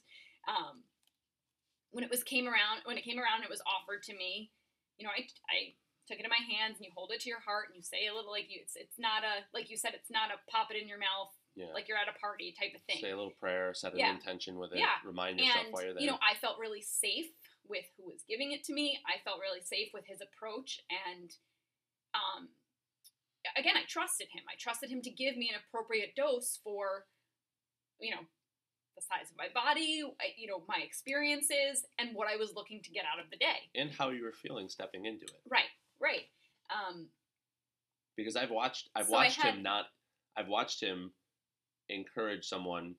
Speaker 2: um, when it was came around, when it came around, it was offered to me. You know, I, I took it in my hands, and you hold it to your heart, and you say a little like you. It's it's not a like you said. It's not a pop it in your mouth
Speaker 1: yeah.
Speaker 2: like you're at a party type of thing.
Speaker 1: Say a little prayer, set an
Speaker 2: Yeah.
Speaker 1: intention with it,
Speaker 2: Yeah.
Speaker 1: remind yourself
Speaker 2: and
Speaker 1: while you're there.
Speaker 2: you know, I felt really safe with who was giving it to me. I felt really safe with his approach, and um, again, I trusted him. I trusted him to give me an appropriate dose for, you know, the size of my body, you know, my experiences, and what I was looking to get out of the day.
Speaker 1: and how you were feeling stepping into it.
Speaker 2: Right, right. Um,
Speaker 1: Because I've watched I've
Speaker 2: So
Speaker 1: watched
Speaker 2: had-
Speaker 1: him not I've watched him encourage someone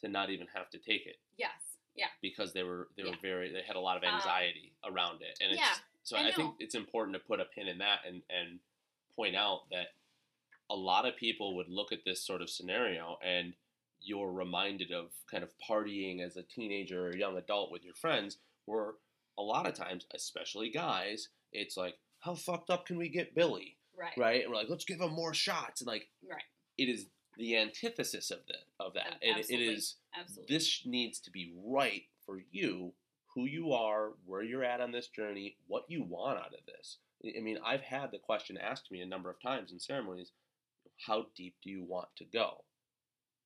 Speaker 1: to not even have to take it.
Speaker 2: Yes, yeah,
Speaker 1: because they were they were very they had a lot of
Speaker 2: Um,
Speaker 1: anxiety around it. And it's
Speaker 2: yeah,
Speaker 1: so
Speaker 2: I
Speaker 1: I, think it's important to put a pin in that and and point out that a lot of people would look at this sort of scenario and you're reminded of kind of partying as a teenager or young adult with your friends where a lot of times especially guys it's like how fucked up can we get billy
Speaker 2: right,
Speaker 1: right and we're like let's give him more shots and like
Speaker 2: right,
Speaker 1: it is the antithesis of the of that
Speaker 2: Ab-
Speaker 1: it
Speaker 2: absolutely. absolutely.
Speaker 1: this needs to be right for you, who you are, where you're at on this journey, what you want out of this. I- mean, I've had the question asked to me a number of times in ceremonies how deep do you want to go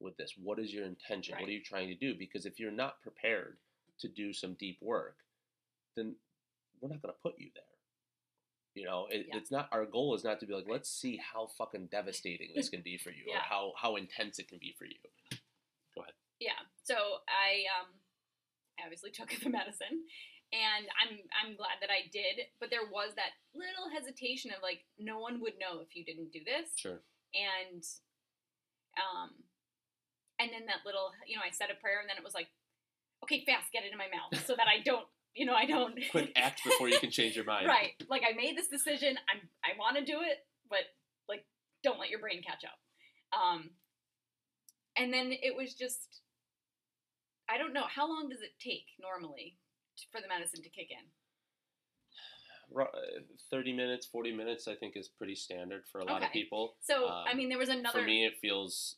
Speaker 1: with this? What is your intention? What are you trying to do? Because if you're not prepared to do some deep work, then we're not going to put you there. You know, it,
Speaker 2: Yeah.
Speaker 1: it's not our goal is not to be like, let's see how fucking devastating this can be for you, or how how intense it can be for you. Go ahead.
Speaker 2: Yeah so i um I obviously took the medicine and i'm i'm glad that i did but there was that little hesitation of like no one would know if you didn't do this
Speaker 1: Sure.
Speaker 2: and um and then that little you know i said a prayer and then it was like okay fast get it in my mouth so that i don't you know i don't
Speaker 1: Quick act before you can change your mind.
Speaker 2: right. Like i made this decision. I'm i want to do it but like don't let your brain catch up. Um and then it was just i don't know how long does it take normally for the medicine to kick in?
Speaker 1: Uh, 30 minutes, 40 minutes, I think is pretty standard for a lot of people.
Speaker 2: so i
Speaker 1: Um,
Speaker 2: mean there was another
Speaker 1: For me, it feels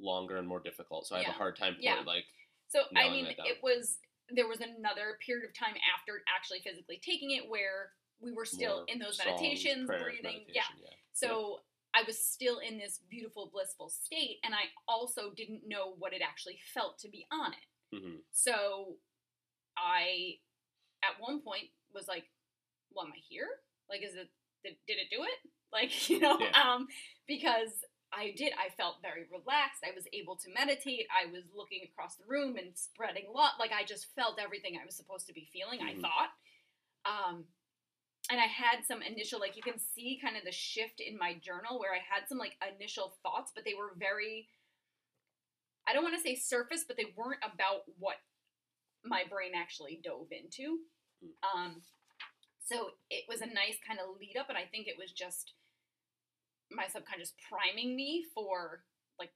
Speaker 1: longer and more difficult, so I have a hard time
Speaker 2: Yeah.
Speaker 1: like,
Speaker 2: So I mean, it was there was another period of time after actually physically taking it where we were still
Speaker 1: more
Speaker 2: in those
Speaker 1: songs,
Speaker 2: meditations,
Speaker 1: prayers,
Speaker 2: breathing. Yeah.
Speaker 1: meditation, yeah.
Speaker 2: So I was still in this beautiful, blissful state, and I also didn't know what it actually felt to be on it.
Speaker 1: Mhm.
Speaker 2: So I, at one point, was like, "Well, am I here? Like, is it? Did, did it do it? Like, you know?
Speaker 1: Yeah.
Speaker 2: Um, because I did. I felt very relaxed. I was able to meditate. I was looking across the room and spreading love. Like, I just felt everything I was supposed to be feeling.
Speaker 1: Mhm.
Speaker 2: I thought. Um, and I had some initial, like, you can see kind of the shift in my journal where I had some like initial thoughts, but they were very. I don't want to say surface, but they weren't about what my brain actually dove into.
Speaker 1: Mm.
Speaker 2: Um, so it was a nice kind of lead up, and I think it was just my subconscious priming me for like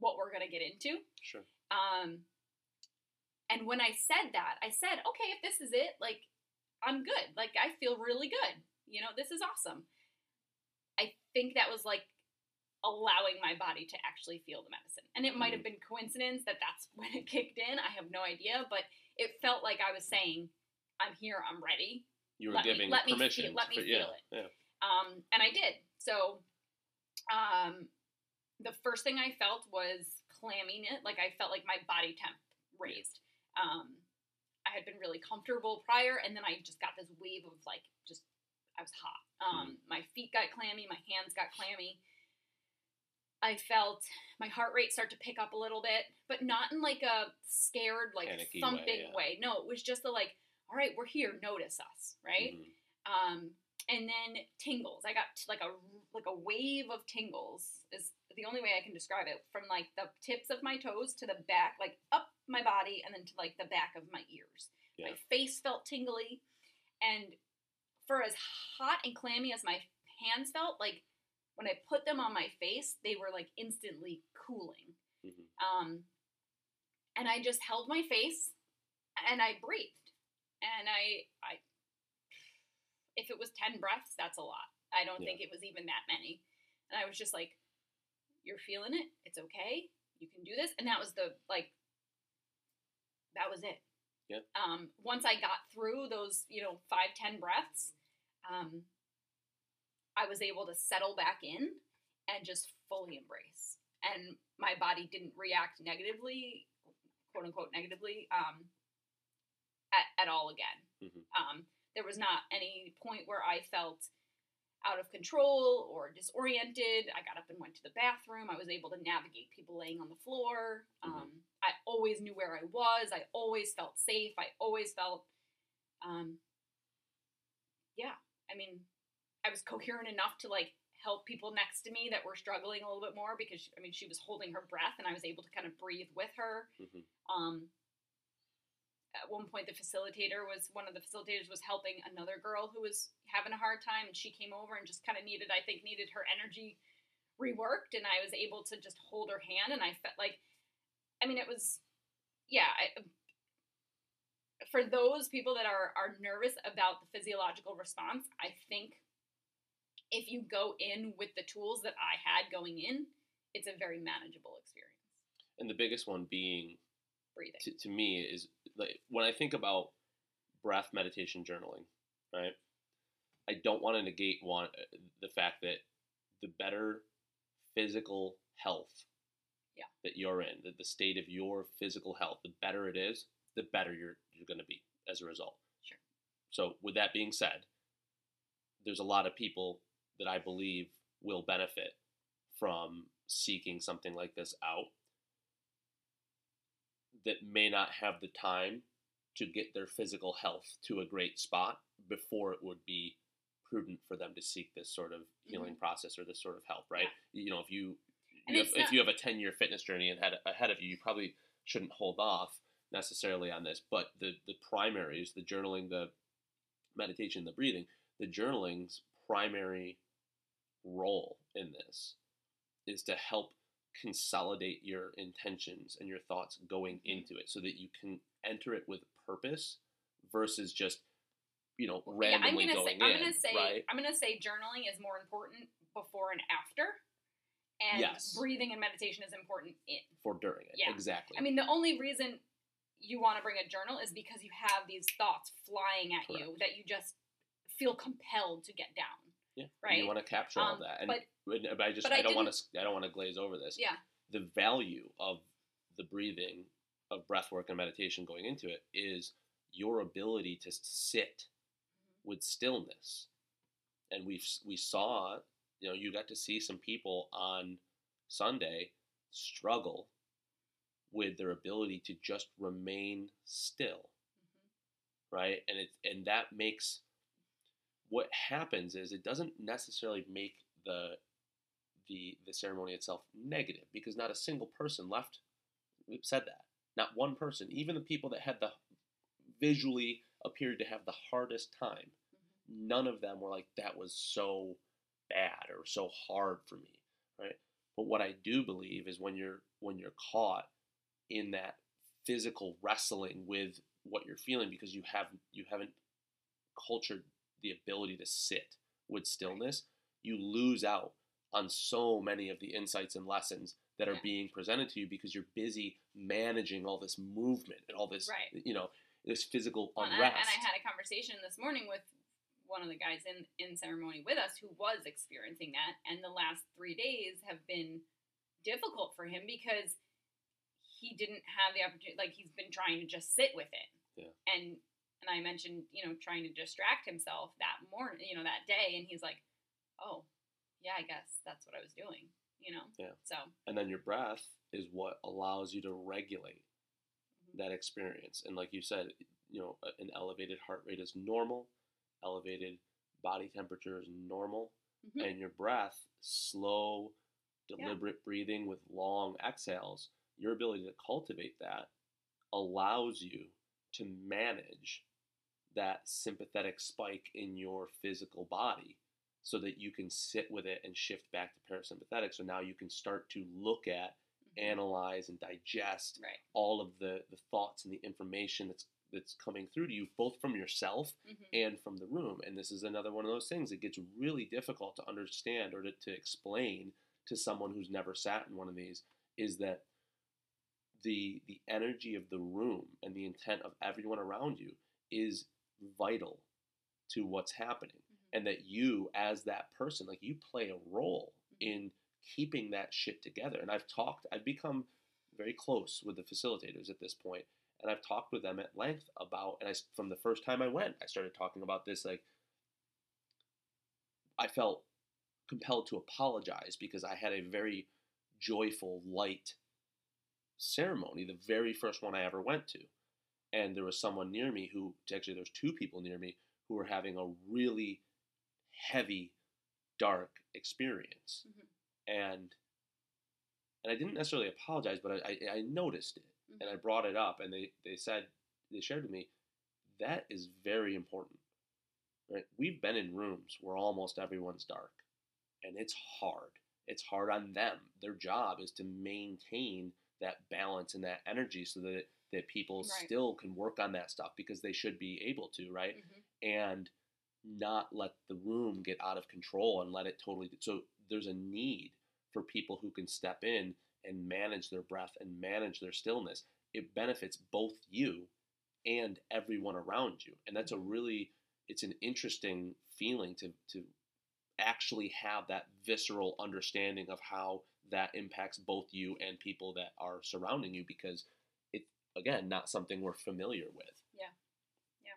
Speaker 2: what we're gonna get into.
Speaker 1: Sure.
Speaker 2: Um, and when I said that, I said, okay, if this is it, like I'm good. Like I feel really good. You know, this is awesome. I think that was like allowing my body to actually feel the medicine. And it might have been coincidence that that's when it kicked in. I have no idea, but it felt like I was saying, I'm here, I'm ready.
Speaker 1: You were
Speaker 2: Let me-
Speaker 1: giving
Speaker 2: let me feel-
Speaker 1: permission.
Speaker 2: let me
Speaker 1: for, yeah,
Speaker 2: feel it.
Speaker 1: Yeah.
Speaker 2: Um, and I did. So, um, the first thing I felt was clamminess. Like I felt like my body temp raised. Um, I had been really comfortable prior, and then I just got this wave of like just I was hot. Um, my feet got clammy, my hands got clammy. I felt my heart rate start to pick up a little bit, but not in like a scared, like
Speaker 1: Panicky way,
Speaker 2: thumping
Speaker 1: yeah.
Speaker 2: way. No, it was just the like, all right, we're here, notice us, right?
Speaker 1: Mhm.
Speaker 2: um, and then tingles. I got like a like a wave of tingles is the only way I can describe it. From like the tips of my toes to the back, like up my body and then to like the back of my ears.
Speaker 1: Yeah.
Speaker 2: My face felt tingly, and for as hot and clammy as my hands felt, like when I put them on my face, they were like instantly cooling.
Speaker 1: Mhm.
Speaker 2: Um, and I just held my face and I breathed. And I, I, if it was 10 breaths, that's a lot. I don't
Speaker 1: Yeah.
Speaker 2: think it was even that many. And I was just like, you're feeling it. It's okay. You can do this. And that was the, like, that was it.
Speaker 1: Yeah.
Speaker 2: Um, once I got through those, you know, five, 10 breaths, um, I was able to settle back in and just fully embrace. And my body didn't react negatively, quote unquote negatively, um, at, at all again.
Speaker 1: Mhm.
Speaker 2: Um, there was not any point where I felt out of control or disoriented. I got up and went to the bathroom. I was able to navigate people laying on the floor. Um, I always knew where I was. I always felt safe. I always felt, um, yeah. I mean, I was coherent enough to like help people next to me that were struggling a little bit more because she, I mean she was holding her breath and I was able to kind of breathe with her.
Speaker 1: Mhm.
Speaker 2: Um, at one point, the facilitator was one of the facilitators was helping another girl who was having a hard time, and she came over and just kind of needed, I think, needed her energy reworked, and I was able to just hold her hand, and I felt like, I mean, it was, yeah, I, um, for those people that are are nervous about the physiological response, I think if you go in with the tools that I had going in, it's a very manageable experience.
Speaker 1: And the biggest one being
Speaker 2: Breathing.
Speaker 1: to, to me is like when I think about breath meditation journaling, right? I don't want to negate one uh, the fact that the better physical health
Speaker 2: Yeah.
Speaker 1: that you're in, the, the state of your physical health, the better it is, the better you're you're going to be as a result.
Speaker 2: Sure.
Speaker 1: So with that being said, there's a lot of people that I believe will benefit from seeking something like this out that may not have the time to get their physical health to a great spot before it would be prudent for them to seek this sort of mm-hmm. healing process or this sort of help, right? You know, if you, you have,
Speaker 2: it's
Speaker 1: if you have a 10 year fitness journey ahead, ahead of you, you probably shouldn't hold off necessarily on this. But the, the primaries, the journaling, the meditation, the breathing, the journaling's primary role in this is to help consolidate your intentions and your thoughts going
Speaker 2: Mhm.
Speaker 1: into it so that you can enter it with purpose versus just you know
Speaker 2: Yeah, I'm
Speaker 1: randomly
Speaker 2: gonna say
Speaker 1: going
Speaker 2: I'm
Speaker 1: in
Speaker 2: gonna say
Speaker 1: right
Speaker 2: I'm gonna say journaling is more important before and after, and
Speaker 1: Yes.
Speaker 2: breathing and meditation is important in.
Speaker 1: for during it
Speaker 2: Yeah.
Speaker 1: exactly
Speaker 2: I mean, the only reason you want to bring a journal is because you have these thoughts flying at you that you just feel compelled to get down.
Speaker 1: Yeah and
Speaker 2: right.
Speaker 1: you want to capture all
Speaker 2: Um,
Speaker 1: that and
Speaker 2: but-
Speaker 1: but, I just I,
Speaker 2: I
Speaker 1: don't want to I don't want to glaze over this.
Speaker 2: Yeah.
Speaker 1: the value of the breathing of breath work and meditation going into it is your ability to sit with stillness. And we we saw you know you got to see some people on sunday struggle with their ability to just remain still. Right? And it and that makes what happens is it doesn't necessarily make the the the ceremony itself negative because not a single person left uh, said that. Not one person. Even the people that had the visually appeared to have the hardest time mm-hmm. none of them were like that was so bad or so hard for me right? But what i do believe is when you're when you're caught in that physical wrestling with what you're feeling because you have you haven't cultured the ability to sit with stillness you lose out on so many of the insights and lessons that are
Speaker 2: Yeah.
Speaker 1: being presented to you because you're busy managing all this movement and all this
Speaker 2: Right.
Speaker 1: you know this physical
Speaker 2: Well, and, I,
Speaker 1: unrest
Speaker 2: and I had a conversation this morning with one of the guys in in ceremony with us who was experiencing that, and the last three days have been difficult for him because he didn't have the opportunity. Like he's been trying to just sit with it,
Speaker 1: Yeah.
Speaker 2: and and I mentioned you know trying to distract himself that morning, you know that day, and he's like, oh yeah, I guess that's what I was doing, you know.
Speaker 1: Yeah.
Speaker 2: So
Speaker 1: and then your breath is what allows you to regulate
Speaker 2: Mhm.
Speaker 1: that experience and like you said you know an elevated heart rate is normal elevated body temperature is normal
Speaker 2: Mhm.
Speaker 1: and your breath slow deliberate breathing with long exhales your ability to cultivate that allows you to manage that sympathetic spike in your physical body so that you can sit with it and shift back to parasympathetic. So now you can start to look at,
Speaker 2: Mhm.
Speaker 1: analyze, and digest
Speaker 2: Right.
Speaker 1: all of the, the thoughts and the information that's that's coming through to you, both from yourself
Speaker 2: hmm
Speaker 1: and from the room. And this is another one of those things that gets really difficult to understand or to, to explain to someone who's never sat in one of these is that the the energy of the room and the intent of everyone around you is vital to what's happening
Speaker 2: Mhm.
Speaker 1: and that you as that person like you play a role
Speaker 2: Mhm.
Speaker 1: in keeping that shit together and i've talked i've become very close with the facilitators at this point and i've talked with them at length about and i from the first time i went i started talking about this like i felt compelled to apologize because i had a very joyful light ceremony the very first one i ever went to and there was someone near me who actually there's two people near me who were having a really heavy dark experience.
Speaker 2: Mhm.
Speaker 1: and and i didn't necessarily apologize but i i, I noticed it.
Speaker 2: Mhm.
Speaker 1: and i brought it up and they they said they shared with me that is very important. Right? We've been in rooms where almost everyone's dark and it's hard. It's hard on them. Their job is to maintain that balance and that energy so that that people
Speaker 2: Right.
Speaker 1: still can work on that stuff because they should be able to right
Speaker 2: Mhm.
Speaker 1: and not let the room get out of control and let it totally so there's a need for people who can step in and manage their breath and manage their stillness it benefits both you and everyone around you and that's a really it's an interesting feeling to to actually have that visceral understanding of how that impacts both you and people that are surrounding you because again not something we're familiar with
Speaker 2: Yeah. Yeah.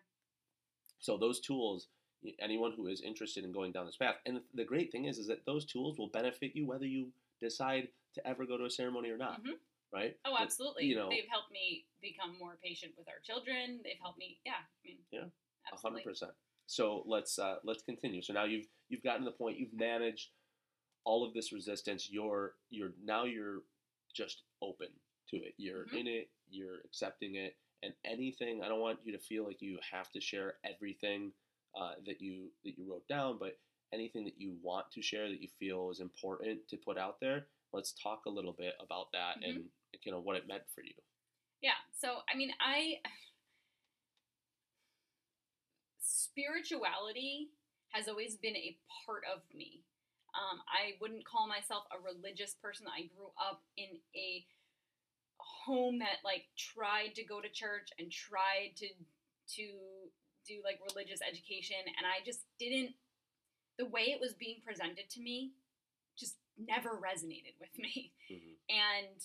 Speaker 1: so those tools anyone who is interested in going down this path and the great thing is is that those tools will benefit you whether you decide to ever go to a ceremony or not
Speaker 2: Mhm.
Speaker 1: right
Speaker 2: Oh,
Speaker 1: But,
Speaker 2: absolutely.
Speaker 1: you know
Speaker 2: They've helped me become more patient with our children. They've helped me. Yeah. I mean.
Speaker 1: Yeah, A
Speaker 2: Absolutely.
Speaker 1: hundred percent. So let's uh, let's continue. So now you've you've gotten to the point you've managed all of this resistance. You're you're now you're just open to it. You're
Speaker 2: Mhm.
Speaker 1: in it. You're accepting it. And anything, I don't want you to feel like you have to share everything uh, that you that you wrote down, but anything that you want to share that you feel is important to put out there. Let's talk a little bit about that
Speaker 2: Mhm.
Speaker 1: and you know what it meant for you.
Speaker 2: Yeah. So, I mean, I. Spirituality has always been a part of me. Um, I wouldn't call myself a religious person. I grew up in a home that like tried to go to church and tried to to do like religious education and I just didn't the way it was being presented to me just never resonated with me
Speaker 1: Mhm.
Speaker 2: and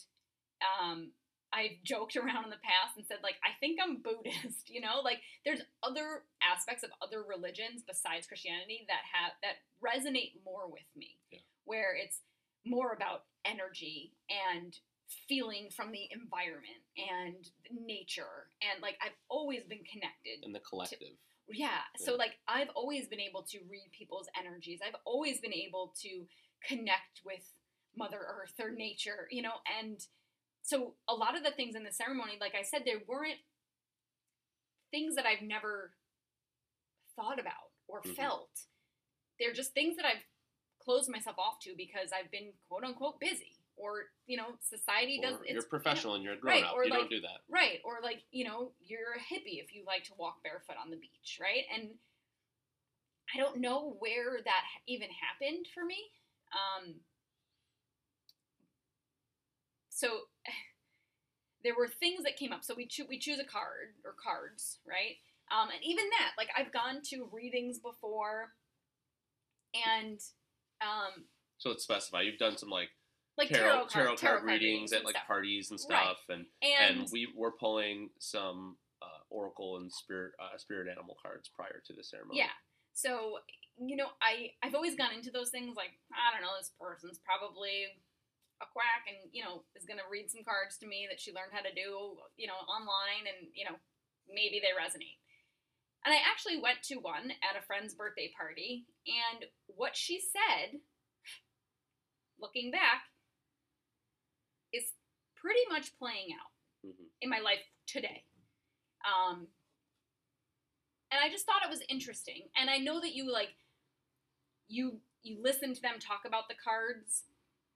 Speaker 2: um, I've joked around in the past and said like I think I'm Buddhist, you know, like there's other aspects of other religions besides Christianity that have that resonate more with me,
Speaker 1: Yeah.
Speaker 2: where it's more about energy and feeling from the environment and nature and like I've always been connected
Speaker 1: And the collective.
Speaker 2: yeah. So like I've always been able to read people's energies. I've always been able to connect with Mother Earth or nature, you know, and so a lot of the things in the ceremony, like I said, there weren't things that I've never thought about or
Speaker 1: Mhm.
Speaker 2: felt. They're just things that I've closed myself off to because I've been quote unquote busy. Or, you know, society does
Speaker 1: Or
Speaker 2: it's
Speaker 1: you're
Speaker 2: you know,
Speaker 1: professional and you're a grown
Speaker 2: right,
Speaker 1: up. You
Speaker 2: like-
Speaker 1: don't do that.
Speaker 2: Right, or like, you know, you're a hippie if you like to walk barefoot on the beach, right? And I don't know where that even happened for me. Um, so there were things that came up. So we we choose a card or cards, right? Um, and even that, like I've gone to readings before, and um,
Speaker 1: So let's specify. You've done some like,
Speaker 2: like
Speaker 1: tarot,
Speaker 2: tarot,
Speaker 1: tarot,
Speaker 2: card, tarot card
Speaker 1: readings at like
Speaker 2: stuff.
Speaker 1: parties and
Speaker 2: Right.
Speaker 1: stuff, and
Speaker 2: and,
Speaker 1: and we were pulling some uh, oracle and spirit uh, spirit animal cards prior to the ceremony.
Speaker 2: Yeah. So, you know, I I've always gone into those things like, I don't know, this person's probably a quack and, you know, is going to read some cards to me that she learned how to do, you know, online and, you know, maybe they resonate. And I actually went to one at a friend's birthday party and what she said looking back pretty much playing out.
Speaker 1: Mhm.
Speaker 2: in my life today. Um, and I just thought it was interesting. And I know that you like you you listen to them talk about the cards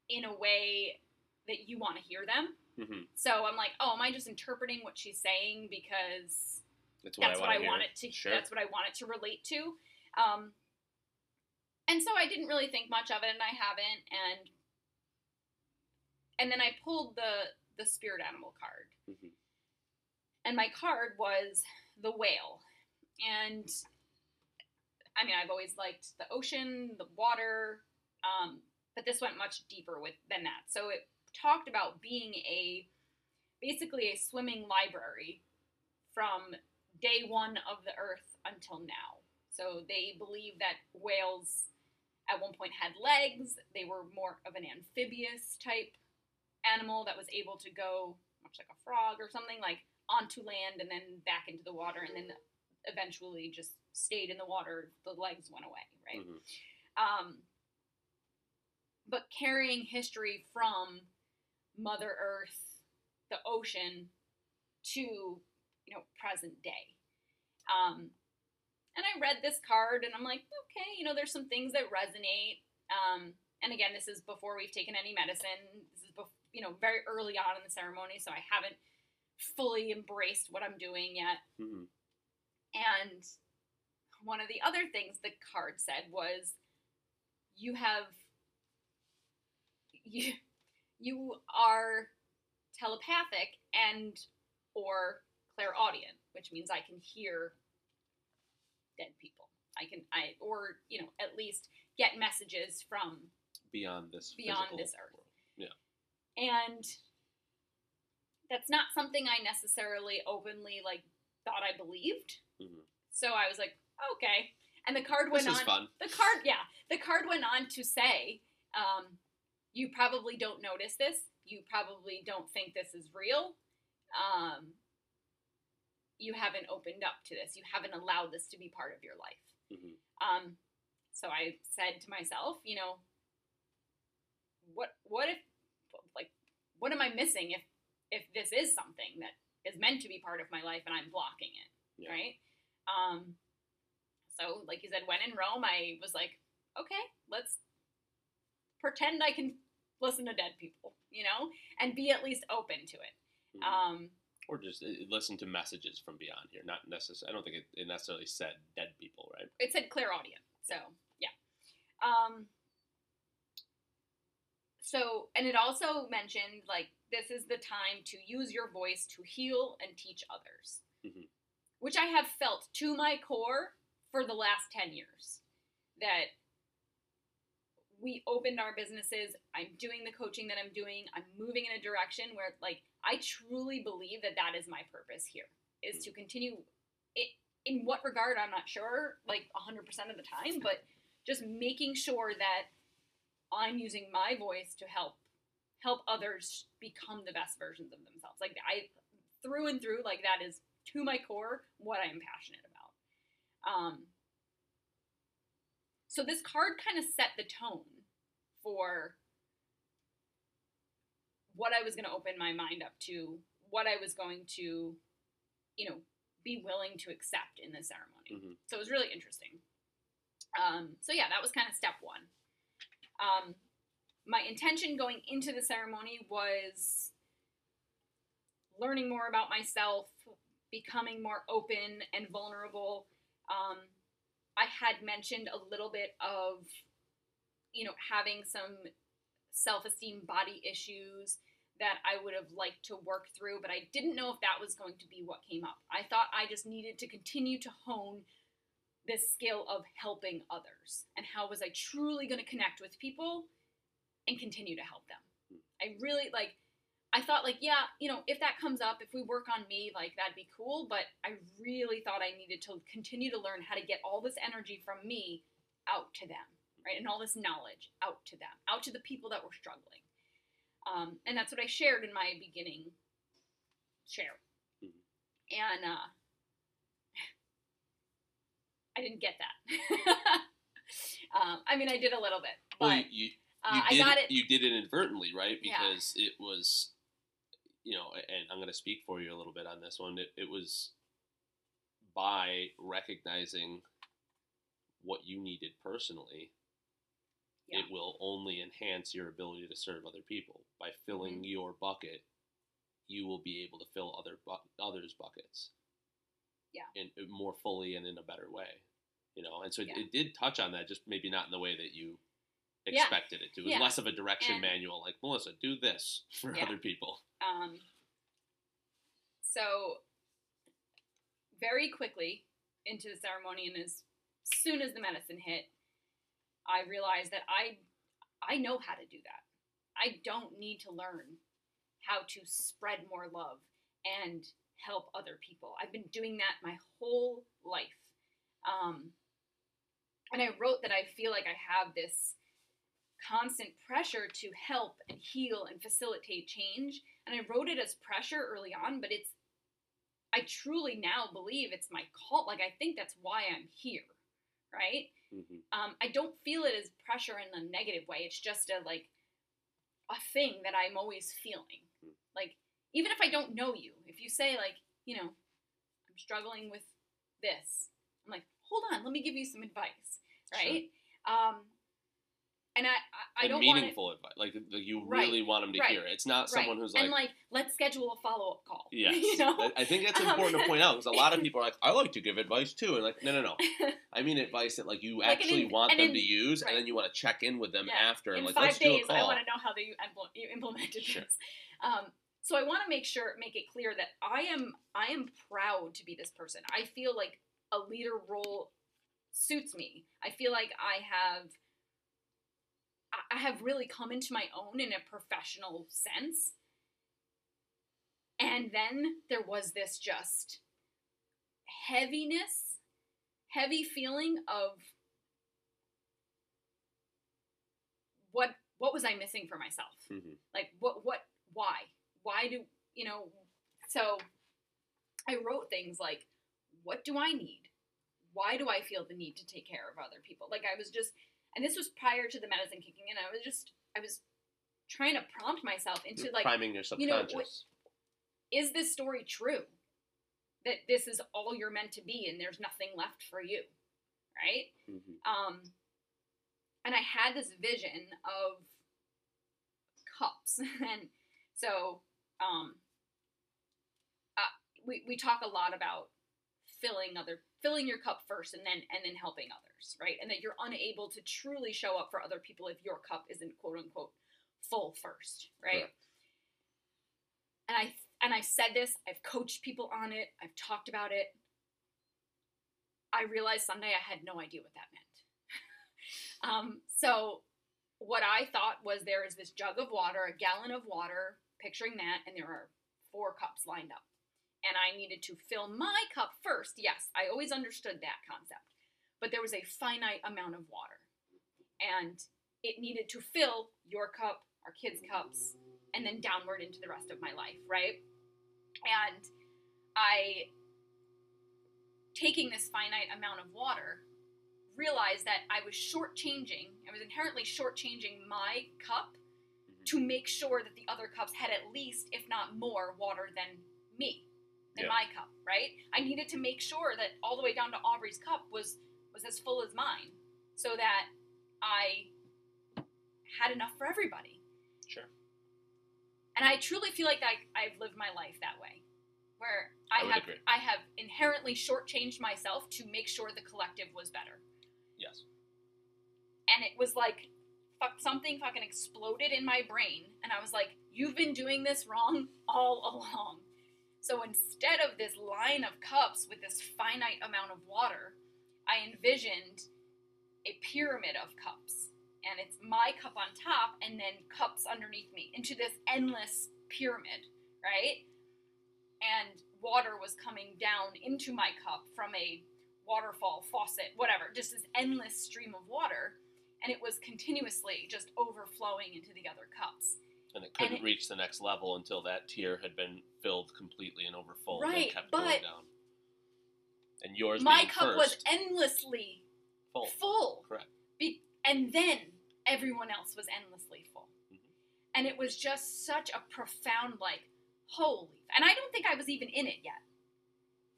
Speaker 2: in a way that you want to hear them.
Speaker 1: hmm
Speaker 2: So I'm like, oh, am I just interpreting what she's saying because
Speaker 1: That's what
Speaker 2: that's
Speaker 1: I
Speaker 2: what
Speaker 1: want
Speaker 2: I
Speaker 1: to hear.
Speaker 2: want it to
Speaker 1: Sure.
Speaker 2: that's what I want it to relate to. Um, and so I didn't really think much of it, and I haven't. And and then I pulled the the spirit animal card,
Speaker 1: Mhm.
Speaker 2: and my card was the whale. And I mean, I've always liked the ocean, the water, um, but this went much deeper with than that. So it talked about being a basically a swimming library from day one of the earth until now. So they believe that whales at one point had legs. They were more of an amphibious type animal that was able to go, much like a frog or something, like onto land and then back into the water and then eventually just stayed in the water. The legs went away, right?
Speaker 1: Mhm.
Speaker 2: um, but carrying history from Mother Earth, the ocean, to you know present day. Um, and I read this card, and I'm like, okay, you know, there's some things that resonate. Um, and again, this is before we've taken any medicine. This is bef- you know very early on in the ceremony, so I haven't fully embraced what I'm doing yet.
Speaker 1: Mhm.
Speaker 2: And one of the other things the card said was you have you you are telepathic and or clairaudient, which means I can hear dead people. I can I or you know at least get messages from
Speaker 1: Beyond this.
Speaker 2: Beyond this earth. And that's not something I necessarily openly like thought I believed.
Speaker 1: Mhm.
Speaker 2: So I was like, okay. And the card
Speaker 1: This
Speaker 2: went
Speaker 1: is
Speaker 2: on.
Speaker 1: fun.
Speaker 2: The card, yeah, the card went on to say, um, you probably don't notice this. You probably don't think this is real. Um, you haven't opened up to this. You haven't allowed this to be part of your life.
Speaker 1: Mhm.
Speaker 2: Um, so I said to myself, you know, what what if what am I missing if if this is something that is meant to be part of my life and I'm blocking it,
Speaker 1: Yeah.
Speaker 2: right? Um, so like you said, when in Rome, I was like, okay, let's pretend I can listen to dead people, you know, and be at least open to it.
Speaker 1: Mhm.
Speaker 2: Um,
Speaker 1: or just uh, listen to messages from beyond here. Not necessarily. I don't think it, it necessarily said dead people, right?
Speaker 2: it said clairaudient, so yeah. Um, so, and it also mentioned like this is the time to use your voice to heal and teach others,
Speaker 1: Mhm.
Speaker 2: which I have felt to my core for the last 10 years. That we opened our businesses, I'm doing the coaching that I'm doing, I'm moving in a direction where like I truly believe that that is my purpose here is to continue it in what regard I'm not sure like 100% of the time, but just making sure that I'm using my voice to help help others become the best versions of themselves. Like I through and through like that is to my core what I am passionate about. Um so this card kind of set the tone for what I was going to open my mind up to, what I was going to, you know, be willing to accept in the ceremony.
Speaker 1: Mhm.
Speaker 2: So it was really interesting. Um, so yeah, that was kind of step one. Um, my intention going into the ceremony was learning more about myself, becoming more open and vulnerable. Um, I had mentioned a little bit of, you know, having some self esteem body issues that I would have liked to work through, but I didn't know if that was going to be what came up. I thought I just needed to continue to hone this skill of helping others and how was I truly going to connect with people and continue to help them. I really like I thought like yeah, you know, if that comes up, if we work on me, like that'd be cool, but I really thought I needed to continue to learn how to get all this energy from me out to them, right? And all this knowledge out to them, out to the people that were struggling. Um, and that's what I shared in my beginning share.
Speaker 1: Mhm.
Speaker 2: And uh, I didn't get that. um, I mean, I did a little bit, but
Speaker 1: Well, you, you,
Speaker 2: uh,
Speaker 1: you
Speaker 2: I
Speaker 1: did,
Speaker 2: got it.
Speaker 1: You did it inadvertently, right?
Speaker 2: Yeah.
Speaker 1: Because it was, you know, and I'm going to speak for you a little bit on this one. It, it was by recognizing what you needed personally,
Speaker 2: Yeah.
Speaker 1: it will only enhance your ability to serve other people. By filling
Speaker 2: Mm-hmm.
Speaker 1: your bucket, you will be able to fill other bu- others' buckets.
Speaker 2: Yeah.
Speaker 1: In, in more fully and in a better way, you know. And so it,
Speaker 2: Yeah.
Speaker 1: it did touch on that, just maybe not in the way that you
Speaker 2: Yeah.
Speaker 1: expected it to. It was
Speaker 2: Yeah.
Speaker 1: less of a direction
Speaker 2: And-
Speaker 1: manual, like Melissa, do this for
Speaker 2: Yeah.
Speaker 1: other people.
Speaker 2: Um, so very quickly into the ceremony, and as soon as the medicine hit, I realized that I I know how to do that. I don't need to learn how to spread more love and help other people. I've been doing that my whole life. Um, and I wrote that I feel like I have this constant pressure to help and heal and facilitate change. And I wrote it as pressure early on, but it's, I truly now believe it's my call. Like, I think that's why I'm here, right?
Speaker 1: hmm
Speaker 2: um, I don't feel it as pressure in a negative way. It's just a like a thing that I'm always feeling.
Speaker 1: Hmm.
Speaker 2: Like even if I don't know you, if you say like, you know, I'm struggling with this, hold on, let me give you some advice, right? Um, and I I, I
Speaker 1: and
Speaker 2: don't want
Speaker 1: meaningful advice. Like, like you
Speaker 2: Right,
Speaker 1: really want them to
Speaker 2: right,
Speaker 1: hear it. It's not
Speaker 2: Right.
Speaker 1: someone who's like,
Speaker 2: and like, let's schedule a follow up call.
Speaker 1: yes.
Speaker 2: you know,
Speaker 1: I- I think that's
Speaker 2: Um,
Speaker 1: important to point out because a lot of people are like, I like to give advice too, and like, no, no, no. I mean advice that like you
Speaker 2: Like
Speaker 1: actually
Speaker 2: in-
Speaker 1: want them
Speaker 2: in-
Speaker 1: to use,
Speaker 2: right.
Speaker 1: and then you want to check in with them
Speaker 2: Yeah.
Speaker 1: after, and
Speaker 2: in
Speaker 1: like,
Speaker 2: five
Speaker 1: let's
Speaker 2: days,
Speaker 1: do a
Speaker 2: I
Speaker 1: call.
Speaker 2: want to know how they you implemented
Speaker 1: Sure.
Speaker 2: this. Um, so I want to make sure, make it clear that I am, I am proud to be this person. I feel like a leader role suits me. I feel like I have, I- have really come into my own in a professional sense. And then there was this just heaviness, heavy feeling of what what was I missing for myself?
Speaker 1: Mhm.
Speaker 2: Like what what why? Why do you know so I wrote things like what do I need? Why do I feel the need to take care of other people? Like I was just and this was prior to the medicine kicking in. I was just I was trying to prompt myself into
Speaker 1: You're
Speaker 2: like
Speaker 1: priming your
Speaker 2: you know,
Speaker 1: subconscious.
Speaker 2: what- is this story true? That this is all you're meant to be and there's nothing left for you. Right?
Speaker 1: Mhm.
Speaker 2: Um, and I had this vision of cups, and so um, uh, we we talk a lot about filling other filling your cup first, and then and then helping others, right? And that you're unable to truly show up for other people if your cup isn't quote unquote full first, right?
Speaker 1: Correct.
Speaker 2: And I and I've said this, I've coached people on it, I've talked about it. I realized Sunday I had no idea what that meant. um, so what I thought was there is this jug of water, a gallon of water, picturing that, and there are four cups lined up. And I needed to fill my cup first. Yes, I always understood that concept. But there was a finite amount of water. And it needed to fill your cup, our kids' cups, and then downward into the rest of my life, right? And I, taking this finite amount of water, realized that I was shortchanging, I was inherently shortchanging my cup
Speaker 1: Mhm.
Speaker 2: to make sure that the other cups had at least, if not more, water than me, than
Speaker 1: Yeah.
Speaker 2: my cup, right? I needed to make sure that all the way down to Aubrey's cup was was as full as mine, so that I had enough for everybody.
Speaker 1: Sure.
Speaker 2: And I truly feel like I, I've lived my life that way, where I,
Speaker 1: I
Speaker 2: have
Speaker 1: agree.
Speaker 2: I have inherently shortchanged myself to make sure the collective was better.
Speaker 1: Yes.
Speaker 2: And it was like fuck, something fucking exploded in my brain, and I was like, "You've been doing this wrong all along." So instead of this line of cups with this finite amount of water, I envisioned a pyramid of cups. And it's my cup on top and then cups underneath me into this endless pyramid, right? And water was coming down into my cup from a waterfall, faucet, whatever, just this endless stream of water. And it was continuously just overflowing into the other cups.
Speaker 1: And it couldn't
Speaker 2: it-
Speaker 1: reach the next level until that tier had been filled completely and overfull and
Speaker 2: Right,
Speaker 1: then kept going
Speaker 2: but-
Speaker 1: down. And yours
Speaker 2: my cup was endlessly
Speaker 1: full.
Speaker 2: full.
Speaker 1: Correct.
Speaker 2: Be- and then everyone else was endlessly full.
Speaker 1: Mhm.
Speaker 2: And it was just such a profound, like, holy. And I don't think I was even in it yet.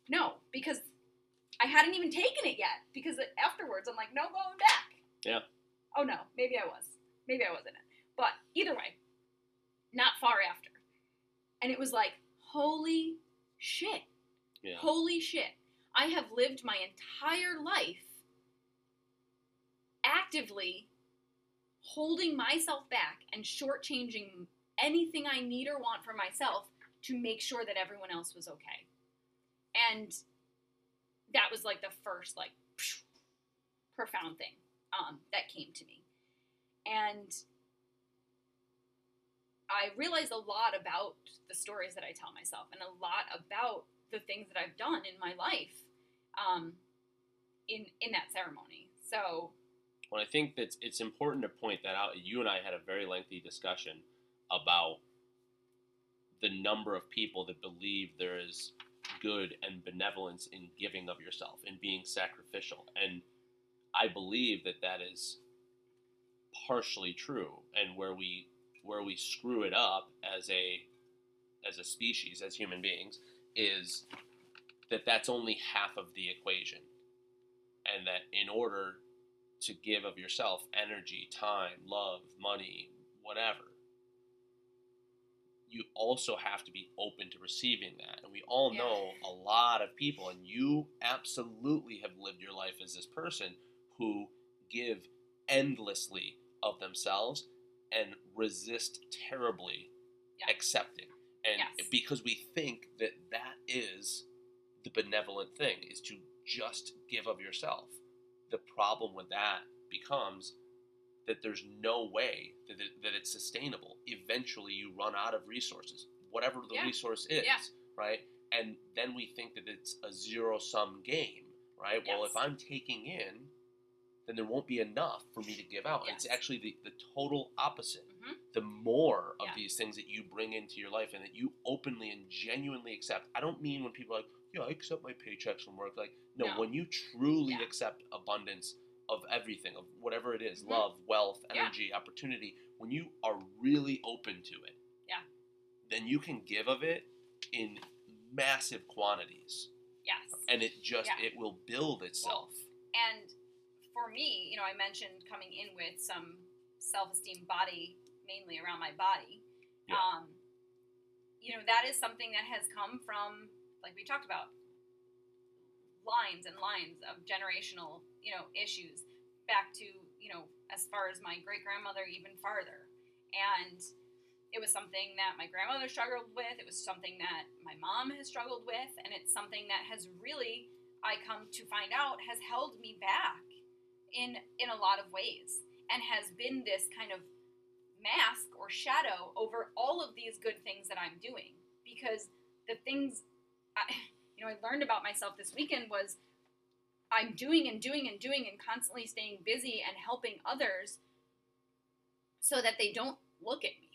Speaker 2: No, because I hadn't even taken it yet. Because afterwards, I'm like, no going back.
Speaker 1: Yeah.
Speaker 2: Oh no, maybe I was. Maybe I wasn't it. But either way, not far after. And it was like, holy shit.
Speaker 1: Yeah.
Speaker 2: Holy shit. I have lived my entire life actively holding myself back and shortchanging anything I need or want for myself to make sure that everyone else was okay. And that was like the first like profound thing um, that came to me. And I realize a lot about the stories that I tell myself and a lot about the things that I've done in my life um, in in that ceremony. So,
Speaker 1: well, I think that it's important to point that out. You and I had a very lengthy discussion about the number of people that believe there is good and benevolence in giving of yourself and being sacrificial, and I believe that that is partially true, and where we where we screw it up as a as a species, as human beings, is that that's only half of the equation. And that in order to give of yourself energy, time, love, money, whatever, you also have to be open to receiving that. And we all know a lot of people, and you absolutely have lived your life as this person who give endlessly of themselves and resist terribly
Speaker 2: yeah.
Speaker 1: accepting. And
Speaker 2: yes.
Speaker 1: because we think that that is the benevolent thing, is to just give of yourself. The problem with that becomes that there's no way that, it, that it's sustainable. Eventually, you run out of resources, whatever the
Speaker 2: yeah.
Speaker 1: resource is,
Speaker 2: yeah.
Speaker 1: right? And then we think that it's a zero sum game, right?
Speaker 2: Yes.
Speaker 1: Well, if I'm taking in, then there won't be enough for me to give out.
Speaker 2: Yes.
Speaker 1: It's actually the, the total opposite.
Speaker 2: Mm-hmm.
Speaker 1: The more of
Speaker 2: Yeah.
Speaker 1: these things that you bring into your life and that you openly and genuinely accept. I don't mean when people are like, yeah, I accept my paychecks from work. Like, no,
Speaker 2: No.
Speaker 1: when you truly
Speaker 2: Yeah.
Speaker 1: accept abundance of everything, of whatever it is,
Speaker 2: Mhm.
Speaker 1: love, wealth,
Speaker 2: Yeah.
Speaker 1: energy, opportunity, when you are really open to it,
Speaker 2: Yeah.
Speaker 1: then you can give of it in massive quantities.
Speaker 2: yes.
Speaker 1: And it just,
Speaker 2: Yeah.
Speaker 1: it will build itself.
Speaker 2: And for me, you know, I mentioned coming in with some self-esteem body, mainly around my body.
Speaker 1: Yeah.
Speaker 2: Um, you know, that is something that has come from, like we talked about, lines and lines of generational, you know, issues back to, you know, as far as my great grandmother, even farther. And it was something that my grandmother struggled with. It was something that my mom has struggled with, and it's something that has really, I come to find out, has held me back in in a lot of ways, and has been this kind of mask or shadow over all of these good things that I'm doing. Because the things, I, you know, I learned about myself this weekend was I'm doing and doing and doing and constantly staying busy and helping others, so that they don't look at me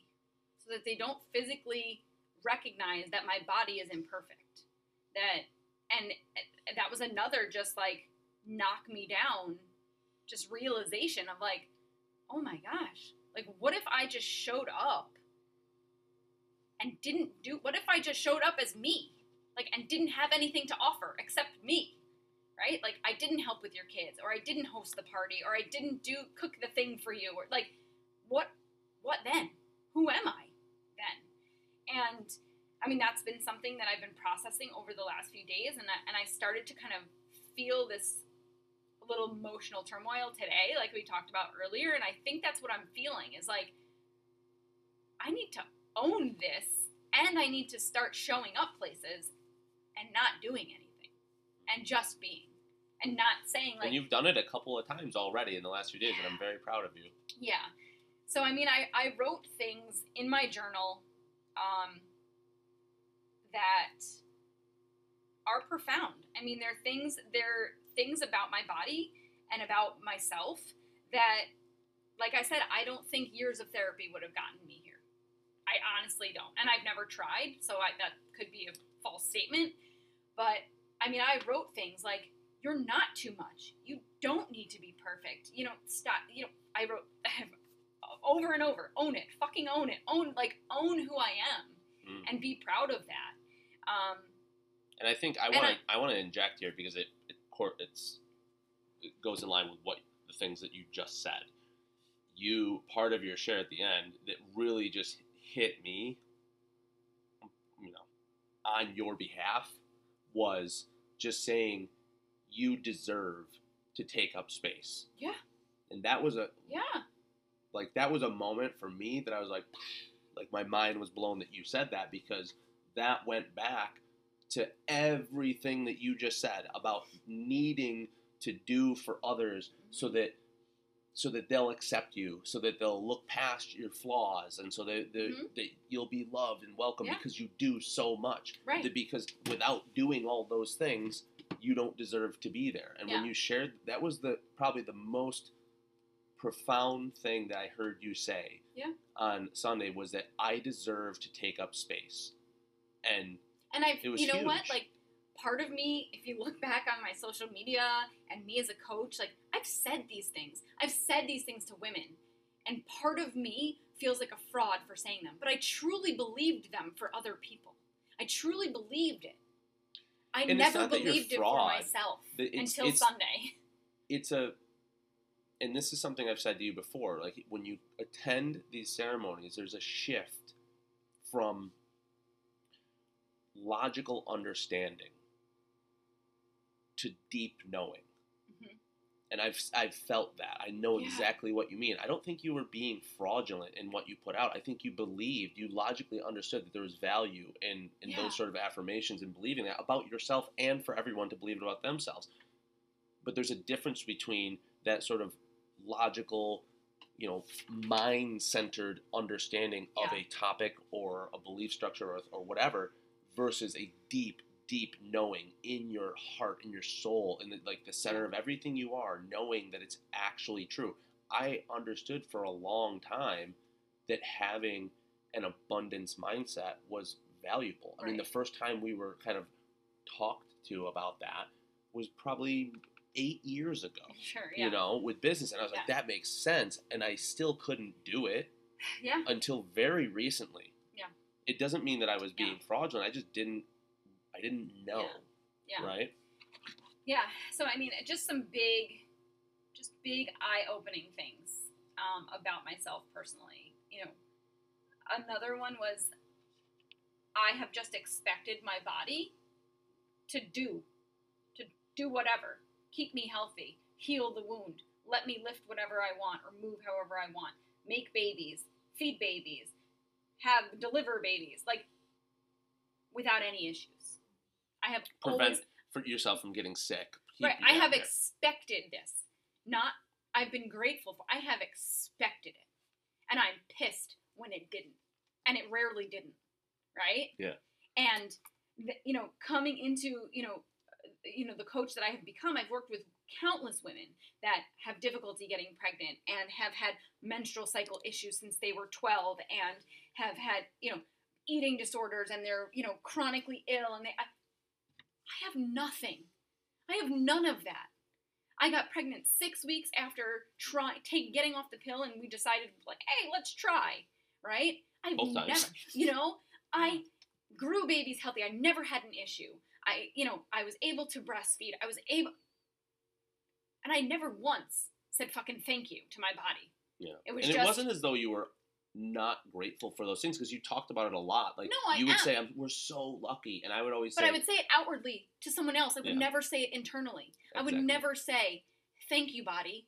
Speaker 2: so that they don't physically recognize that my body is imperfect. That and that was another just like knock me down, just realization of like, oh my gosh, like what if I just showed up and didn't do what if I just showed up as me? Like and didn't have anything to offer except me. Right? Like I didn't help with your kids or I didn't host the party or I didn't do cook the thing for you or like what what then? Who am I? then. And I mean, that's been something that I've been processing over the last few days, and I, and I started to kind of feel this little emotional turmoil today, like we talked about earlier. And I think that's what I'm feeling is like, I need to own this, and I need to start showing up places and not doing anything, and just being, and not saying like,
Speaker 1: and you've done it a couple of times already in the last few days, and I'm very proud of you.
Speaker 2: Yeah. So I mean, I, I wrote things in my journal um, that are profound. I mean, they're things they're things about my body and about myself that, like I said, I don't think years of therapy would have gotten me here. I honestly don't, and I've never tried, so I, that could be a false statement. But I mean, I wrote things like, "You're not too much. You don't need to be perfect. You know, stop. You know." I wrote over and over, own it, fucking own it, own like own who I am.
Speaker 1: Mhm.
Speaker 2: and be proud of that. Um,
Speaker 1: And I think I want to I, want to inject here because it, it it's it goes in line with what the things that you just said. You part of your share at the end that really just hit me, you know, on your behalf was just saying you deserve to take up space.
Speaker 2: Yeah.
Speaker 1: And that was a
Speaker 2: yeah,
Speaker 1: like that was a moment for me that I was like, like my mind was blown that you said that because that went back to everything that you just said about needing to do for others so that so that they'll accept you, so that they'll look past your flaws, and so that, that,
Speaker 2: Mhm.
Speaker 1: that you'll be loved and welcome
Speaker 2: Yeah.
Speaker 1: because you do so much.
Speaker 2: Right.
Speaker 1: That because without doing all those things, you don't deserve to be there. And when you shared, that was the probably the most profound thing that I heard you say
Speaker 2: Yeah.
Speaker 1: on Sunday was that I deserve to take up space. And
Speaker 2: and I've you know what? like part of me if you look back on my social media and me as a coach like I've said these things. I've said these things to women. And part of me feels like a fraud for saying them but I truly believed them for other people. I truly believed it. I
Speaker 1: And
Speaker 2: never
Speaker 1: not that you're
Speaker 2: believed it for myself
Speaker 1: it's,
Speaker 2: until
Speaker 1: it's,
Speaker 2: Sunday.
Speaker 1: It's a, and this is something I've said to you before. Like when you attend these ceremonies, there's a shift from logical understanding to deep knowing.
Speaker 2: Mhm.
Speaker 1: And I've, I've felt that. I know
Speaker 2: Yeah.
Speaker 1: exactly what you mean. I don't think you were being fraudulent in what you put out. I think you believed, you logically understood that there was value in, in
Speaker 2: Yeah.
Speaker 1: those sort of affirmations and believing that about yourself and for everyone to believe it about themselves. But there's a difference between that sort of logical, you know, mind centered understanding of a topic or a belief structure or, or whatever versus a deep, deep knowing in your heart, in your soul, in the, like the center of everything you are, knowing that it's actually true. I understood for a long time that having an abundance mindset was valuable. I mean, the first time we were kind of talked to about that was probably eight years ago
Speaker 2: sure yeah
Speaker 1: you know, with business. And I was like, that makes sense. And I still couldn't do it
Speaker 2: yeah
Speaker 1: until very recently.
Speaker 2: Yeah.
Speaker 1: It doesn't mean that I was being
Speaker 2: Yeah.
Speaker 1: fraudulent. I just didn't, I didn't know.
Speaker 2: yeah
Speaker 1: Right?
Speaker 2: Yeah. So I mean, just some big, just big eye-opening things um, about myself personally. You know, another one was I have just expected my body to do, to do whatever, keep me healthy, heal the wound, let me lift whatever I want or move however I want, make babies, feed babies, have deliver babies, like without any issues. I have
Speaker 1: Prevent
Speaker 2: always
Speaker 1: for yourself from getting sick. Keep
Speaker 2: Right. I have
Speaker 1: there.
Speaker 2: expected this. Not I've been grateful for. I have expected it. And I'm pissed when it didn't. And it rarely didn't. Right?
Speaker 1: Yeah.
Speaker 2: And th- you know, coming into, you know, uh, you know, the coach that I have become, I've worked with countless women that have difficulty getting pregnant and have had menstrual cycle issues since they were 12 and have had, you know, eating disorders and they're, you know, chronically ill and they I, I have nothing. I have none of that. I got pregnant six weeks after try take getting off the pill, and we decided like, hey, let's try, right? I've
Speaker 1: Both times.
Speaker 2: never, you know, I grew babies healthy. I never had an issue. I, you know, I was able to breastfeed. I was able, and I never once said fucking thank you to my body.
Speaker 1: Yeah.
Speaker 2: It was
Speaker 1: and
Speaker 2: just
Speaker 1: it wasn't as though you were not grateful for those things because you talked about it a lot. Like
Speaker 2: No, I
Speaker 1: you would
Speaker 2: am.
Speaker 1: say, "We're so lucky," and I would always
Speaker 2: But
Speaker 1: say,
Speaker 2: I would say it outwardly to someone else. I would
Speaker 1: Yeah.
Speaker 2: never say it internally. I would never say, thank you, body.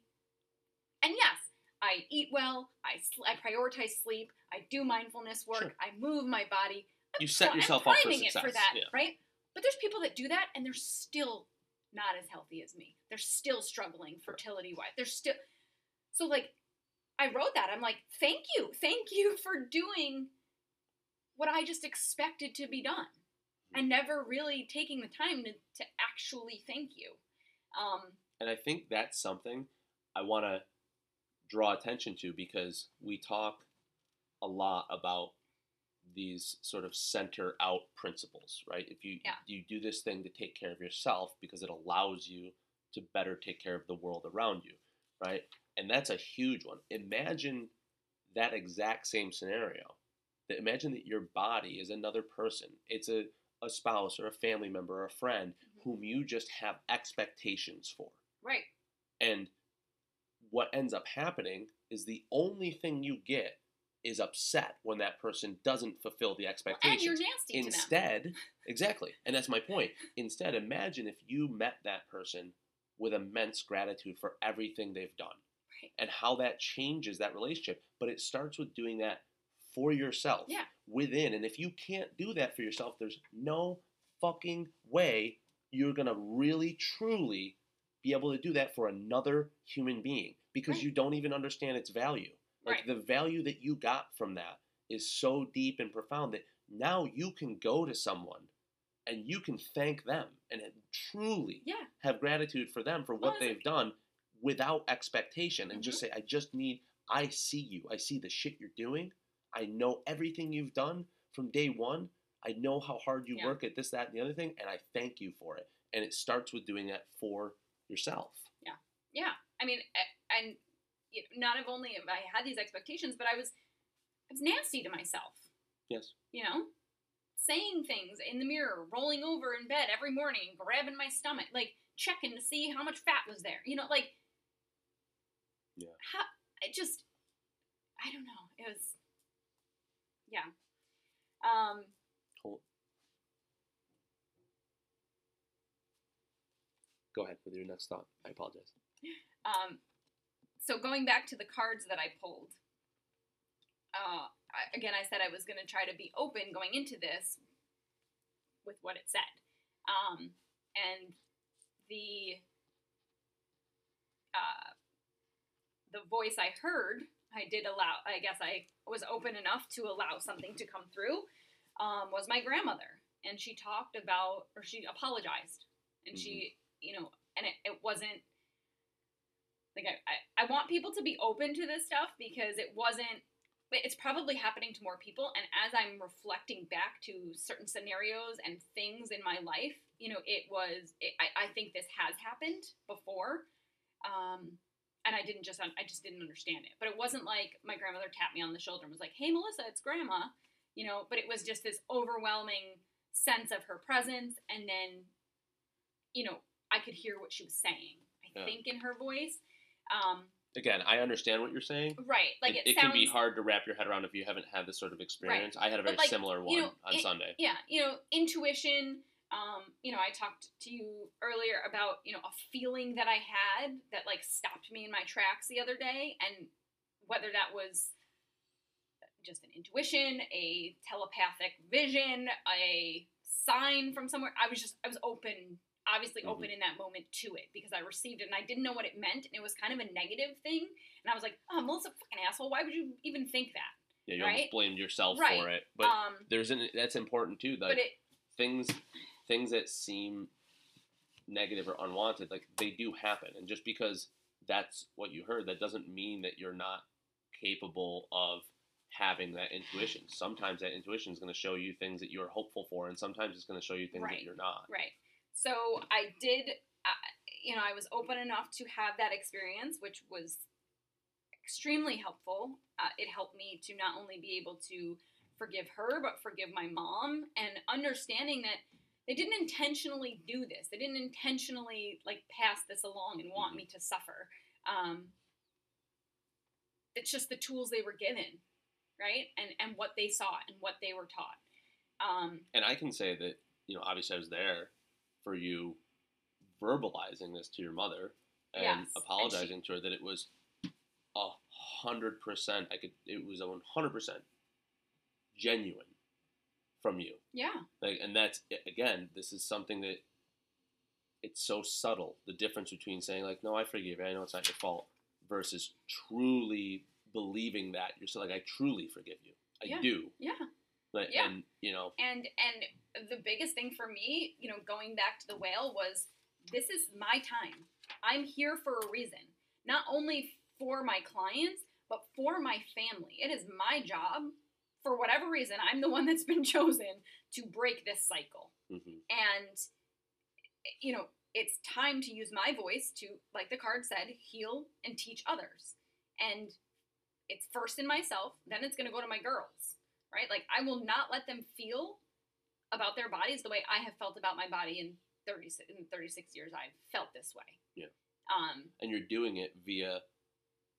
Speaker 2: And yes, I eat well, I, sl- I prioritize sleep, I do mindfulness work,
Speaker 1: Sure.
Speaker 2: I move my body. I'm
Speaker 1: You set yourself
Speaker 2: I'm
Speaker 1: up for
Speaker 2: priming it for
Speaker 1: success,
Speaker 2: that,
Speaker 1: yeah.
Speaker 2: right? But there's people that do that and they're still not as healthy as me. They're still struggling fertility wise. They're still. So, like, I wrote that. I'm like, thank you. Thank you for doing what I just expected to be done and never really taking the time to, to actually thank you. Um,
Speaker 1: And I think that's something I want to draw attention to because we talk a lot about these sort of center out principles, right? If you
Speaker 2: Yeah.
Speaker 1: you do this thing to take care of yourself because it allows you to better take care of the world around you, right? And that's a huge one. Imagine that exact same scenario that imagine that your body is another person. It's a, a spouse or a family member or a friend
Speaker 2: Mhm.
Speaker 1: whom you just have expectations for.
Speaker 2: Right.
Speaker 1: And what ends up happening is the only thing you get is upset when that person doesn't fulfill the
Speaker 2: Well, and
Speaker 1: expectations.
Speaker 2: you're nasty to them.
Speaker 1: Instead, exactly. And that's my point. Instead, imagine if you met that person with immense gratitude for everything they've done
Speaker 2: Right.
Speaker 1: and how that changes that relationship. But it starts with doing that for yourself
Speaker 2: Yeah.
Speaker 1: within. And if you can't do that for yourself, there's no fucking way you're going to really, truly be able to do that for another human being because
Speaker 2: Right.
Speaker 1: you don't even understand its value. Like
Speaker 2: Right.
Speaker 1: the value that you got from that is so deep and profound that now you can go to someone and you can thank them and truly
Speaker 2: Yeah.
Speaker 1: have gratitude for them for what they've done without expectation and
Speaker 2: Mm-hmm.
Speaker 1: just say i just need i see you i see the shit you're doing i know everything you've done from day one i know how hard you
Speaker 2: Yeah.
Speaker 1: work at this that and the other thing and i thank you for it and it starts with doing that for yourself
Speaker 2: Yeah. Yeah. I mean, and you know, not only have I had these expectations, but I was I was nasty to myself.
Speaker 1: yes
Speaker 2: You know, saying things in the mirror, rolling over in bed every morning, grabbing my stomach, like checking to see how much fat was there. You know, like
Speaker 1: Yeah.
Speaker 2: How it just I don't know. It was yeah. Um.
Speaker 1: Cool. go ahead with your next thought i apologize
Speaker 2: Um, so going back to the cards that I pulled, uh, I, again, I said I was going to try to be open going into this with what it said, um, and the uh, the voice I heard, I did allow. I guess I was open enough to allow something to come through. Um, was my grandmother, and she talked about, or she apologized, and she, you know, and it, it wasn't like I, I, I want people to be open to this stuff because it wasn't it's probably happening to more people. And as i'm reflecting back to certain scenarios and things in my life you know it was it, I, I think this has happened before. Um, and i didn't just i just didn't understand it. But it wasn't like my grandmother tapped me on the shoulder and was like hey melissa it's grandma you know but it was just this overwhelming sense of her presence. And then you know i could hear what she was saying i
Speaker 1: Yeah.
Speaker 2: think in her voice um,
Speaker 1: again i understand what you're saying.
Speaker 2: right like
Speaker 1: it,
Speaker 2: it,
Speaker 1: it
Speaker 2: sounds
Speaker 1: can be hard to wrap your head around if you haven't had this sort of experience. I had a very
Speaker 2: like,
Speaker 1: similar one
Speaker 2: you know,
Speaker 1: on
Speaker 2: it-
Speaker 1: sunday.
Speaker 2: yeah you know intuition um, you know i talked to you earlier about you know a feeling that i had that like stopped me in my tracks the other day and whether that was just an intuition a telepathic vision a sign from somewhere i was just i was open obviously
Speaker 1: Mhm.
Speaker 2: open in that moment to it because i received it and i didn't know what it meant and it was kind of a negative thing and i was like oh melissa fucking asshole why would you even think that
Speaker 1: yeah you
Speaker 2: right?
Speaker 1: almost blamed yourself
Speaker 2: Right.
Speaker 1: for it but
Speaker 2: um
Speaker 1: there's an that's important too like
Speaker 2: it
Speaker 1: things things that seem negative or unwanted like they do happen and just because that's what you heard that doesn't mean that you're not capable of having that intuition sometimes that intuition is going to show you things that you're hopeful for and sometimes it's going to show you things
Speaker 2: Right.
Speaker 1: that you're not
Speaker 2: Right. So I did, uh, you know, I was open enough to have that experience, which was extremely helpful. Uh, it helped me to not only be able to forgive her, but forgive my mom, and understanding that they didn't intentionally do this. They didn't intentionally like pass this along and want me to suffer. Um, it's just the tools they were given, right? And and what they saw and what they were taught. Um,
Speaker 1: and i can say that you know obviously i was there for you verbalizing this to your mother and
Speaker 2: Yes, and she-
Speaker 1: apologizing to her that it was a hundred percent i could it was a one hundred percent genuine from you
Speaker 2: yeah.
Speaker 1: like and that's again this is something that it's so subtle the difference between saying like no i forgive you i know it's not your fault versus truly believing that you're so like i truly forgive you i
Speaker 2: Yeah.
Speaker 1: do
Speaker 2: Yeah.
Speaker 1: like
Speaker 2: Yeah.
Speaker 1: and you know
Speaker 2: and and the biggest thing for me you know going back to the whale was this is my time i'm here for a reason not only for my clients but for my family it is my job for whatever reason i'm the one that's been chosen to break this cycle
Speaker 1: mhm.
Speaker 2: and you know it's time to use my voice to like the card said heal and teach others and it's first in myself then it's going to go to my girls right? Like I will not let them feel about their bodies the way I have felt about my body in 30 in 36 years I've felt this way.
Speaker 1: Yeah.
Speaker 2: Um
Speaker 1: and you're doing it via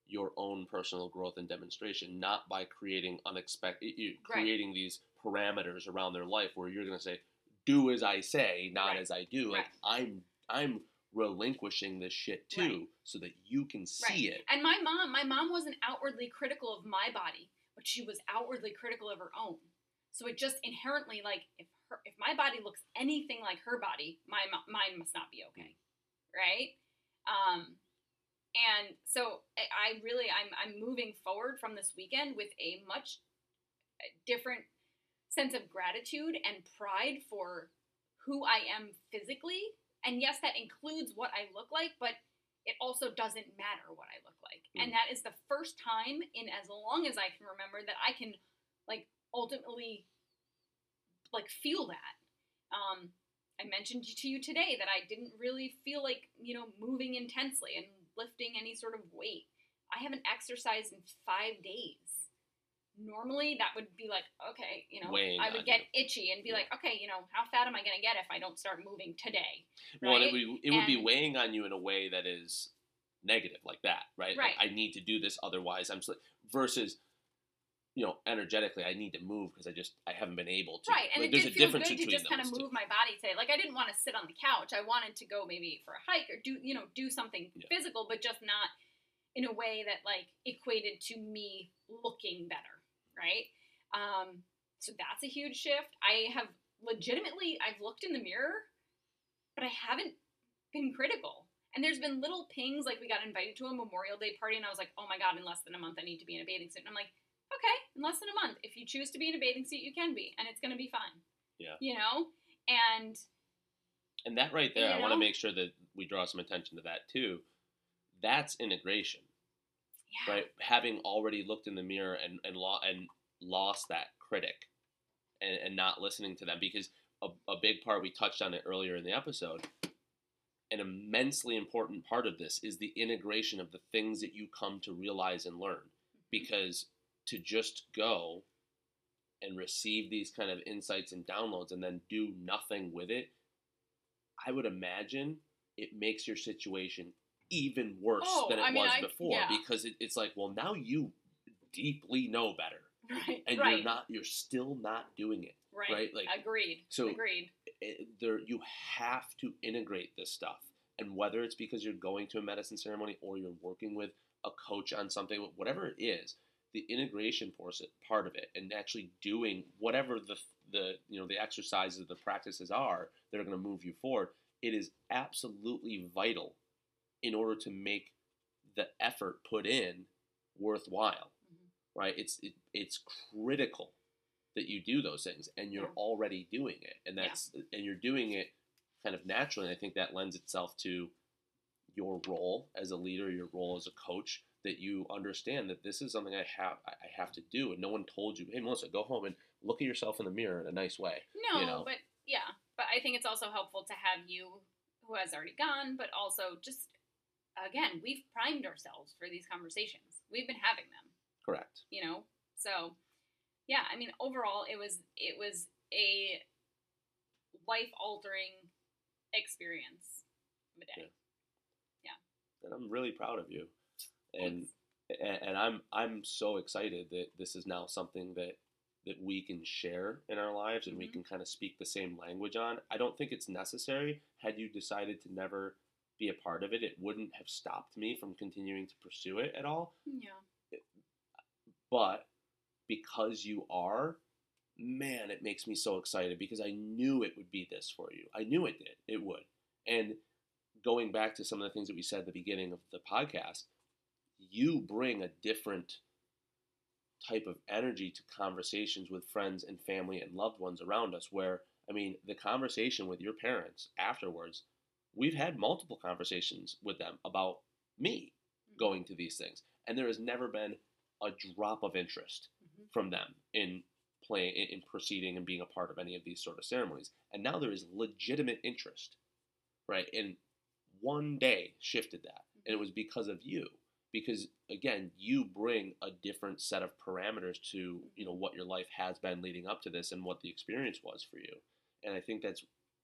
Speaker 1: your own personal growth and demonstration, not by creating unexpected, you
Speaker 2: Right.
Speaker 1: creating these parameters around their life where you're going to say, "Do as I say, not
Speaker 2: Right.
Speaker 1: as I do." Like
Speaker 2: Right.
Speaker 1: I'm, I'm relinquishing this shit too, so that you can see it.
Speaker 2: And my mom, my mom wasn't outwardly critical of my body, but she was outwardly critical of her own. So it just inherently like if her if my body looks anything like her body, my mine must not be okay, right? Um, and so I- really I'm I'm moving forward from this weekend with a much different sense of gratitude and pride for who I am physically. And yes, that includes what I look like, but it also doesn't matter what I look like. And
Speaker 1: Mm.
Speaker 2: that is the first time in as long as I can remember that I can like ultimately like feel that. Um I mentioned to you today that I didn't really feel like, you know, moving intensely and lifting any sort of weight. I haven't exercised in 5 days. Normally that would be like, okay, you know,
Speaker 1: Weighing
Speaker 2: I would get itchy and be
Speaker 1: Yeah.
Speaker 2: like, okay, you know, how fat am I going to get if I don't start moving today?
Speaker 1: Well, and it would it would be weighing on you in a way that is negative, like that, right?
Speaker 2: Right.
Speaker 1: Like, I need to do this, otherwise I'm sli- versus. You know, energetically, I need to move because I just I haven't been able to.
Speaker 2: Right, and
Speaker 1: Like,
Speaker 2: it
Speaker 1: there's
Speaker 2: did
Speaker 1: a
Speaker 2: feel
Speaker 1: difference
Speaker 2: good to
Speaker 1: between
Speaker 2: just kind of
Speaker 1: two.
Speaker 2: move my body today. Like I didn't want to sit on the couch. I wanted to go maybe for a hike or do you know do something
Speaker 1: Yeah.
Speaker 2: physical, but just not in a way that like equated to me looking better, right? Um, so that's a huge shift. I have legitimately I've looked in the mirror, but I haven't been critical. And there's been little pings like we got invited to a Memorial Day party, and I was like, oh my god, in less than a month I need to be in a bathing suit. And I'm like, okay, in less than a month, if you choose to be in a bathing suit, you can be, and it's gonna be fine.
Speaker 1: Yeah.
Speaker 2: You know, and
Speaker 1: And that right there,
Speaker 2: You
Speaker 1: I want to make sure that we draw some attention to that too. That's integration,
Speaker 2: yeah,
Speaker 1: right? Having already looked in the mirror and and, lo- and lost that critic, and, and not listening to them because a, a big part we touched on it earlier in the episode. An immensely important part of this is the integration of the things that you come to realize and learn. Mm-hmm. Because to just go and receive these kind of insights and downloads and then do nothing with it, I would imagine it makes your situation even worse
Speaker 2: Oh,
Speaker 1: than it
Speaker 2: I mean,
Speaker 1: was
Speaker 2: I-
Speaker 1: before
Speaker 2: yeah.
Speaker 1: because it, it's like, well, now you deeply know better
Speaker 2: right,
Speaker 1: and
Speaker 2: right,
Speaker 1: you're not, you're still not doing it.
Speaker 2: right,
Speaker 1: right, like,
Speaker 2: agreed,
Speaker 1: so-
Speaker 2: agreed,
Speaker 1: it there, you have to integrate this stuff. And whether it's because you're going to a medicine ceremony or you're working with a coach on something, whatever it is, the integration part of it, and actually doing whatever the the you know the exercises, the practices are that are going to move you forward, it is absolutely vital in order to make the effort put in worthwhile.
Speaker 2: Mhm.
Speaker 1: Right? It's it, it's critical that you do those things, and you're
Speaker 2: Yeah.
Speaker 1: already doing it, and
Speaker 2: Yeah.
Speaker 1: that's and you're doing it kind of naturally. And I think that lends itself to your role as a leader, your role as a coach, that you understand that this is something I have I have to do, and no one told you, hey Melissa, go home and look at yourself in the mirror in a nice way.
Speaker 2: No,
Speaker 1: you know.
Speaker 2: but yeah, but I think it's also helpful to have you, who has already gone, but also just again, we've primed ourselves for these conversations. We've been having them.
Speaker 1: Correct.
Speaker 2: you know so yeah i mean overall it was it was a life altering experience of a day
Speaker 1: and I'm really proud of you. And and, I'm I'm so excited that this is now something that that we can share in our lives and we
Speaker 2: Mhm.
Speaker 1: can kind of speak the same language on. I don't think it's necessary. Had you decided to never be a part of it, it wouldn't have stopped me from continuing to pursue it at all.
Speaker 2: yeah
Speaker 1: But because you are, man, it makes me so excited because I knew it would be this for you. I knew it did. It would. And going back to some of the things that we said at the beginning of the podcast, you bring a different type of energy to conversations with friends and family and loved ones around us where I mean, the conversation with your parents afterwards, we've had multiple conversations with them about me going to these things. And there has never been a drop of interest
Speaker 2: Mhm.
Speaker 1: from them in playing in, in proceeding and being a part of any of these sort of ceremonies. And now there is legitimate interest, right? And one day shifted that, and it was because of you. Because again you bring a different set of parameters to you know what your life has been leading up to this and what the experience was for you. And i think that's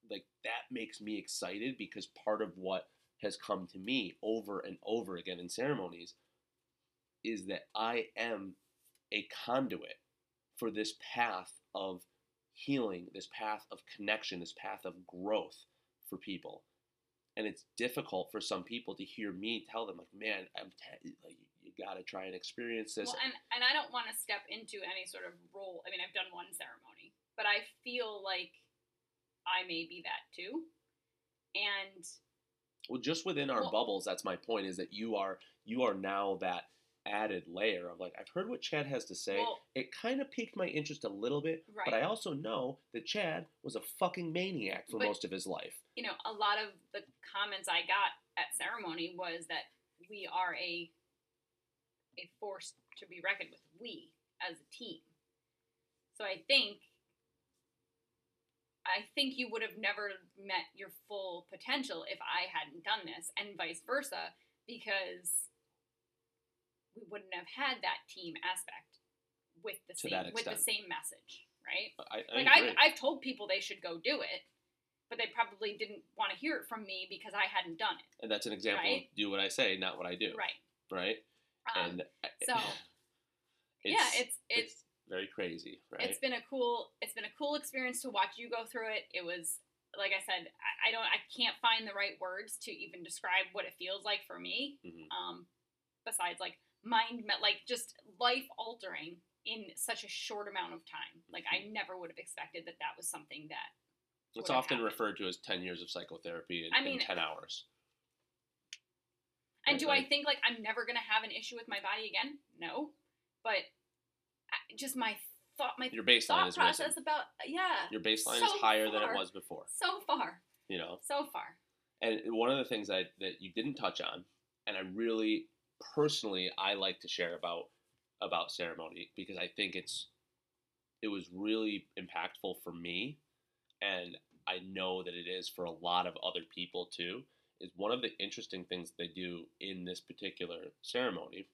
Speaker 1: like that makes me excited because part of what has come to me over and over again in ceremonies is that i am a conduit for this path of healing this path of connection this path of growth for people and it's difficult for some people to hear me tell them like man i'm t- like you got to try and experience this
Speaker 2: Well, and, and I don't want to step into any sort of role. I mean, I've done one ceremony, but I feel like I may be that too. And
Speaker 1: well just within our
Speaker 2: Well-
Speaker 1: bubbles that's my point is that you are you are now that added layer of like i've heard what chad has to say
Speaker 2: well,
Speaker 1: it kind of piqued my interest a little bit
Speaker 2: right.
Speaker 1: but i also know that chad was a fucking maniac for
Speaker 2: But-
Speaker 1: most of his life
Speaker 2: you know, a lot of the comments I got at ceremony was that we are a a force to be reckoned with. We as a team. So I think I think you would have never met your full potential if I hadn't done this, and vice versa, because we wouldn't have had that team aspect with the
Speaker 1: To
Speaker 2: same with the same message, right?
Speaker 1: i, I
Speaker 2: like
Speaker 1: agree.
Speaker 2: I've, I've told people they should go do it but they probably didn't want to hear it from me because i hadn't done it
Speaker 1: and that's an example
Speaker 2: right?
Speaker 1: of do what i say not what i do
Speaker 2: right
Speaker 1: right
Speaker 2: um,
Speaker 1: and I-
Speaker 2: so, yeah it's it's
Speaker 1: very crazy right
Speaker 2: it's been a cool it's been a cool experience to watch you go through it it was like i said I, I don't i can't find the right words to even describe what it feels like for me
Speaker 1: Mhm.
Speaker 2: um besides like mind like just life altering in such a short amount of time like i never would have expected that that was something that
Speaker 1: it's often
Speaker 2: happened.
Speaker 1: referred to as 10 years of psychotherapy in,
Speaker 2: I mean-
Speaker 1: in 10 hours
Speaker 2: And do I think like I'm never gonna have an issue with my body again? No, but just my thought, my
Speaker 1: your baseline
Speaker 2: thought
Speaker 1: is
Speaker 2: process
Speaker 1: risen.
Speaker 2: about yeah,
Speaker 1: your baseline
Speaker 2: so
Speaker 1: is higher than it was before
Speaker 2: so far,
Speaker 1: you know
Speaker 2: so far.
Speaker 1: And one of the things that, that you didn't touch on, and I really personally I like to share about about ceremony because I think it's it was really impactful for me, and I know that it is for a lot of other people too. Is one of the interesting things they do in this particular ceremony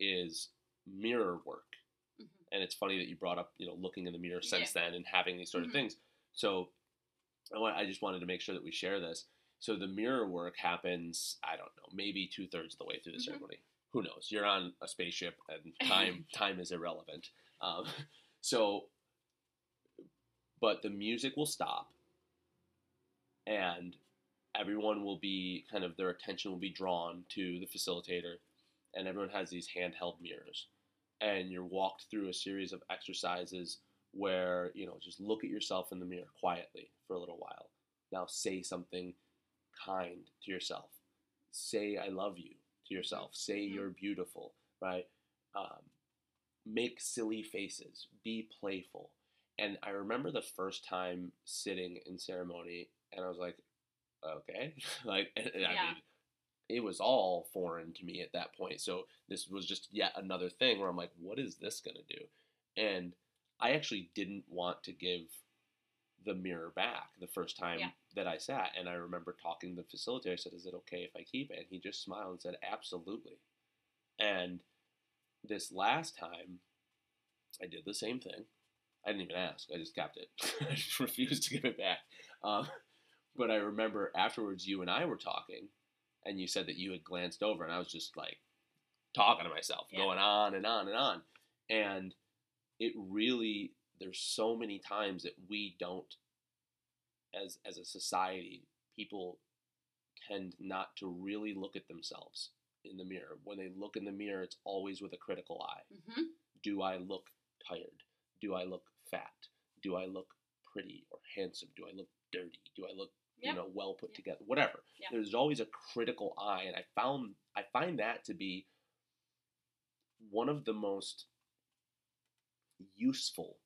Speaker 1: is mirror work,
Speaker 2: Mhm.
Speaker 1: and it's funny that you brought up you know looking in the mirror since
Speaker 2: Yeah.
Speaker 1: then and having these sort
Speaker 2: Mhm.
Speaker 1: of things. So I want I just wanted to make sure that we share this. So the mirror work happens, I don't know, maybe two thirds of the way through the
Speaker 2: Mhm.
Speaker 1: ceremony. Who knows? You're on a spaceship, and time time is irrelevant. Um, so, but the music will stop, and everyone will be kind of their attention will be drawn to the facilitator, and everyone has these handheld mirrors, and you're walked through a series of exercises where you know just look at yourself in the mirror quietly for a little while. Now say something kind to yourself. Say I love you to yourself. Say
Speaker 2: Mhm.
Speaker 1: you're beautiful, right? Um, make silly faces. Be playful. And I remember the first time sitting in ceremony, and I was like, okay, like, and, and I mean, it was all foreign to me at that point. So this was just yet another thing where I'm like, what is this gonna do? And I actually didn't want to give the mirror back the first time
Speaker 2: Yeah.
Speaker 1: that I sat. And I remember talking to the facilitator. I said, Is it okay if I keep it? And he just smiled and said, Absolutely. And this last time, I did the same thing. I didn't even ask. I just kept it. I just refused to give it back. Um, but I remember afterwards, you and I were talking, and you said that you had glanced over, and I was just like talking to myself,
Speaker 2: Yeah.
Speaker 1: going on and on and on. And it really, there's so many times that we don't, as as a society, people tend not to really look at themselves in the mirror. When they look in the mirror, it's always with a critical eye
Speaker 2: hmm
Speaker 1: do I look tired? Do I look fat? Do I look pretty or handsome? Do I look dirty? Do I look
Speaker 2: Yeah.
Speaker 1: you know well put
Speaker 2: Yeah.
Speaker 1: together? Whatever.
Speaker 2: Yeah.
Speaker 1: There's always a critical eye, and I found I find that to be one of the most useful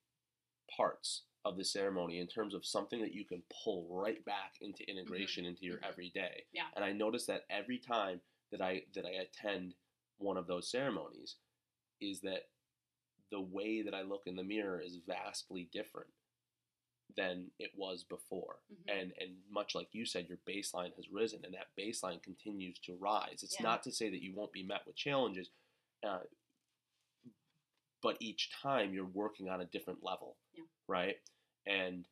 Speaker 1: parts of the ceremony in terms of something that you can pull right back into integration into your
Speaker 2: Mhm.
Speaker 1: everyday.
Speaker 2: Yeah.
Speaker 1: And I notice that every time that I that I attend one of those ceremonies is that the way that I look in the mirror is vastly different. than it was before.
Speaker 2: Mhm.
Speaker 1: And and much like you said, your baseline has risen, and that baseline continues to rise. It's
Speaker 2: Yeah.
Speaker 1: not to say that you won't be met with challenges, uh, but each time you're working on a different level,
Speaker 2: Yeah.
Speaker 1: right? And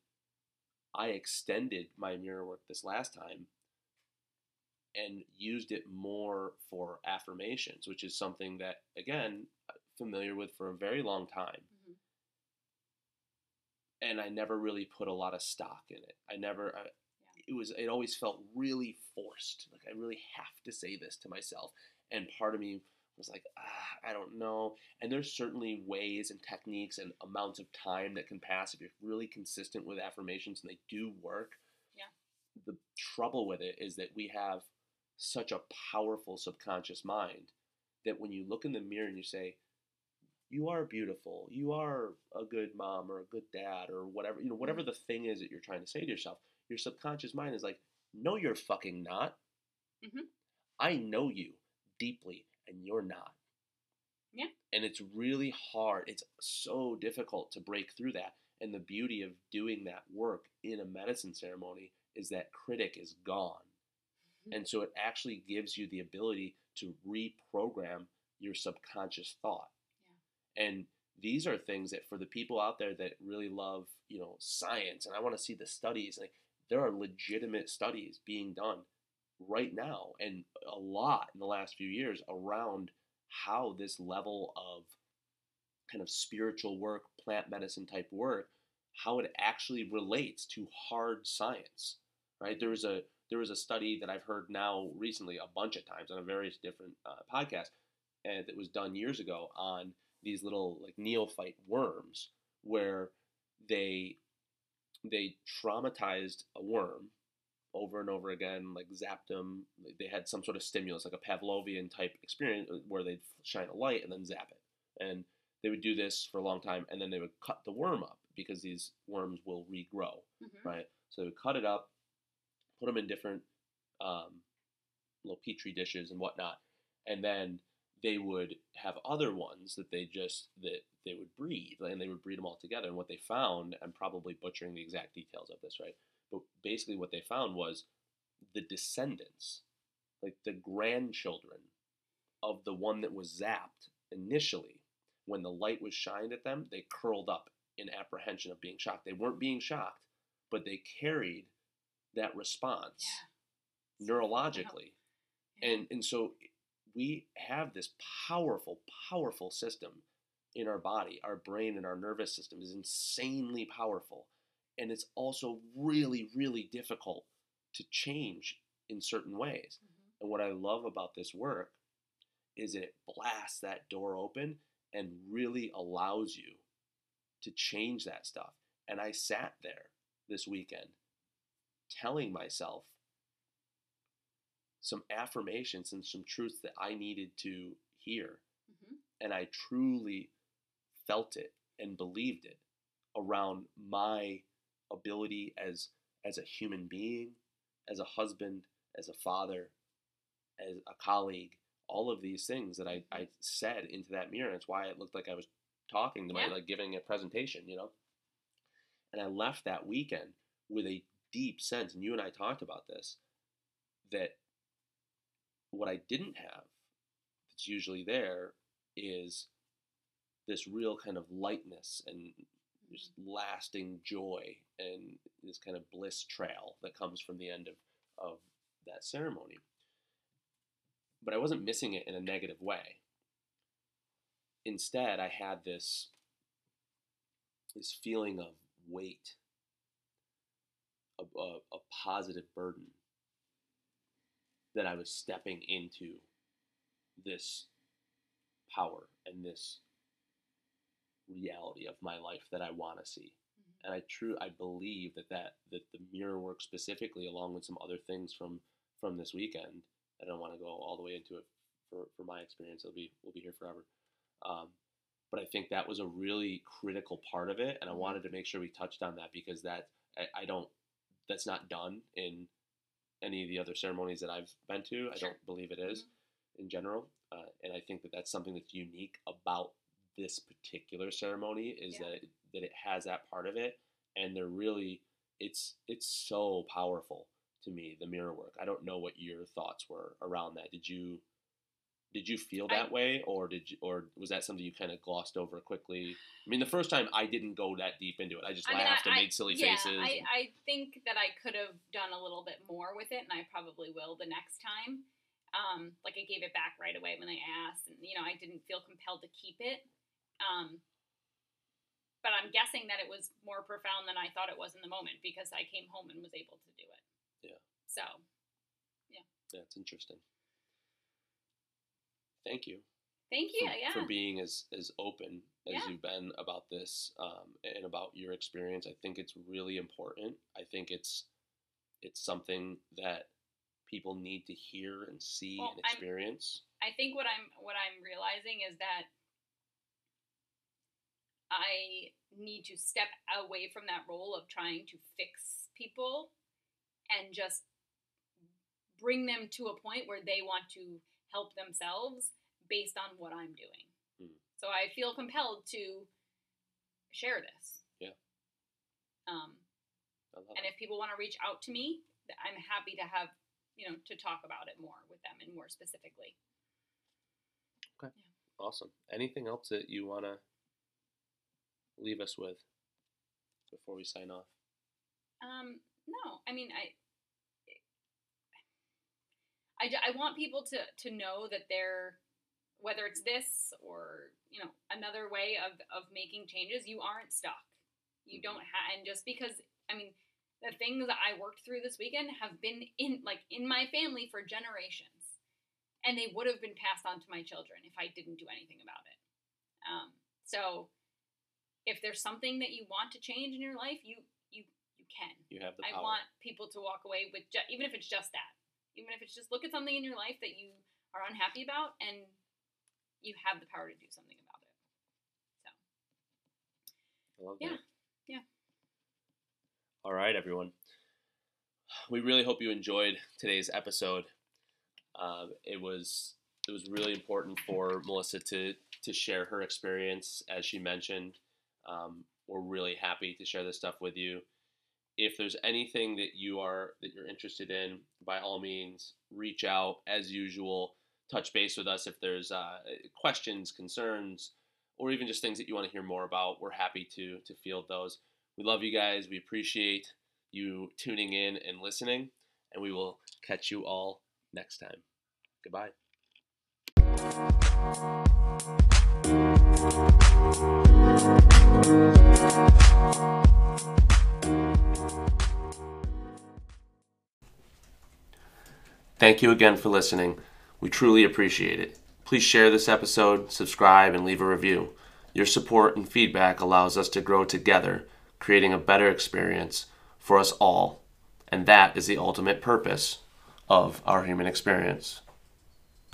Speaker 1: I extended my mirror work this last time and used it more for affirmations, which is something that again I'm familiar with for a very long time
Speaker 2: Mhm.
Speaker 1: and I never really put a lot of stock in it. I never. I, It was. It always felt really forced. Like I really have to say this to myself, and part of me was like, ah, I don't know. And there's certainly ways and techniques and amounts of time that can pass if you're really consistent with affirmations and they do work.
Speaker 2: Yeah.
Speaker 1: The trouble with it is that we have such a powerful subconscious mind that when you look in the mirror and you say, you are beautiful, you are a good mom or a good dad or whatever, you know, whatever the thing is that you're trying to say to yourself, your subconscious mind is like, no, you're fucking not.
Speaker 2: Mm-hmm.
Speaker 1: I know you deeply and you're not.
Speaker 2: Yeah.
Speaker 1: And it's really hard. It's so difficult to break through that. And the beauty of doing that work in a medicine ceremony is that critic is gone.
Speaker 2: Mhm.
Speaker 1: And so it actually gives you the ability to reprogram your subconscious thought. Yeah. And these are things that for the people out there that really love, you know, science and I want to see the studies, like there are legitimate studies being done right now and a lot in the last few years around how this level of kind of spiritual work, plant medicine type work, how it actually relates to hard science. Right? There was a there was a study that I've heard now recently a bunch of times on a various different uh, podcasts, and that was done years ago on these little like neophyte worms, where they they traumatized a worm over and over again, like zapped them. They had some sort of stimulus, like a Pavlovian type experience, uh, where they'd shine a light and then zap it, and they would do this for a long time, and then they would cut the worm up because these worms will regrow
Speaker 2: Mhm.
Speaker 1: right? So they would cut it up, put them in different um, little petri dishes and whatnot, and then they would have other ones that they just that they would breed, and they would breed them all together. And what they found, I'm probably butchering the exact details of this, right? But basically, what they found was the descendants, like the grandchildren of the one that was zapped initially, when the light was shined at them, they curled up in apprehension of being shocked. They weren't being shocked, but they carried that response
Speaker 2: Yeah.
Speaker 1: neurologically.
Speaker 2: Yeah.
Speaker 1: And and so we have this powerful, powerful system in our body. Our brain and our nervous system is insanely powerful. And it's also really, really difficult to change in certain ways.
Speaker 2: Mhm.
Speaker 1: And what I love about this work is it blasts that door open and really allows you to change that stuff. And I sat there this weekend telling myself some affirmations and some truths that I needed to hear.
Speaker 2: Mhm.
Speaker 1: And I truly felt it and believed it around my ability as as a human being, as a husband, as a father, as a colleague, all of these things that I, I said into that mirror. And it's why it looked like I was talking to my
Speaker 2: Yeah.
Speaker 1: like giving a presentation, you know? And I left that weekend with a deep sense, and you and I talked about this, that what I didn't have that's usually there is this real kind of lightness and just lasting joy and this kind of bliss trail that comes from the end of, of that ceremony. But I wasn't missing it in a negative way. Instead, I had this this feeling of weight, a, a, a positive burden that I was stepping into this power and this reality of my life that I want to see.
Speaker 2: Mhm.
Speaker 1: And I true I believe that, that that the mirror work specifically, along with some other things from from this weekend. I don't want to go all the way into it for, for my experience. It'll be we'll be here forever. Um, but I think that was a really critical part of it, and I
Speaker 2: Mhm.
Speaker 1: wanted to make sure we touched on that because that I, I don't that's not done in any of the other ceremonies that I've been to. I don't believe it is in general, uh, and I think that that's something that's unique about this particular ceremony is
Speaker 2: Yeah.
Speaker 1: that it, that it has that part of it, and they're really it's it's so powerful to me the mirror work. I don't know what your thoughts were around that. Did you did you feel that
Speaker 2: I-
Speaker 1: way or did you or was that something you kind of glossed over quickly? I mean, the first time I didn't go that deep into it. I just
Speaker 2: I mean,
Speaker 1: laughed
Speaker 2: I-
Speaker 1: and
Speaker 2: I-
Speaker 1: made silly
Speaker 2: yeah,
Speaker 1: faces.
Speaker 2: I,
Speaker 1: and-
Speaker 2: I think that I could have done a little bit more with it, and I probably will the next time. Um, like I gave it back right away when they asked, and you know I didn't feel compelled to keep it. Um, but I'm guessing that it was more profound than I thought it was in the moment because I came home and was able to do it.
Speaker 1: Yeah.
Speaker 2: So
Speaker 1: yeah, it's interesting. Thank you.
Speaker 2: thank you.
Speaker 1: for,
Speaker 2: yeah.
Speaker 1: for being as as open as
Speaker 2: Yeah.
Speaker 1: you've been about this um, and about your experience. I think it's really important. I think it's it's something that people need to hear and see
Speaker 2: Well,
Speaker 1: and
Speaker 2: I'm-
Speaker 1: experience.
Speaker 2: I think what I'm what I'm realizing is that I need to step away from that role of trying to fix people and just bring them to a point where they want to help themselves based on what I'm doing.
Speaker 1: Mm.
Speaker 2: So I feel compelled to share this.
Speaker 1: Yeah.
Speaker 2: Um, and
Speaker 1: it.
Speaker 2: if people want to reach out to me, I'm happy to have, you know, to talk about it more with them and more specifically. Okay.
Speaker 1: Awesome. Anything else that you want to leave us with before we sign off?
Speaker 2: Um, no, I mean, I, I, I want people to, to know that they're, whether it's this or, you know, another way of, of making changes, you aren't stuck. You don't have, and just because, I mean, the things that I worked through this weekend have been in, like, in my family for generations. And they would have been passed on to my children if I didn't do anything about it. Um, so if there's something that you want to change in your life, you, you, you can.
Speaker 1: You have the power.
Speaker 2: I want people to walk away with ju- even if it's just that, even if it's just look at something in your life that you are unhappy about, and you have the power to do something about it. So
Speaker 1: I love
Speaker 2: Yeah,
Speaker 1: that.
Speaker 2: yeah.
Speaker 1: All right, everyone. We really hope you enjoyed today's episode. Um, it was it was really important for Melissa to to share her experience, as she mentioned. Um, we're really happy to share this stuff with you. If there's anything that you are that you're interested in, by all means, reach out as usual. Touch base with us if there's uh, questions, concerns, or even just things that you want to hear more about. We're happy to to field those. We love you guys. We appreciate you tuning in and listening, and we will catch you all next time. Goodbye. Thank you again for listening. We truly appreciate it. Please share this episode, subscribe, and leave a review. Your support and feedback allows us to grow together, creating a better experience for us all. And that is the ultimate purpose of our human experience.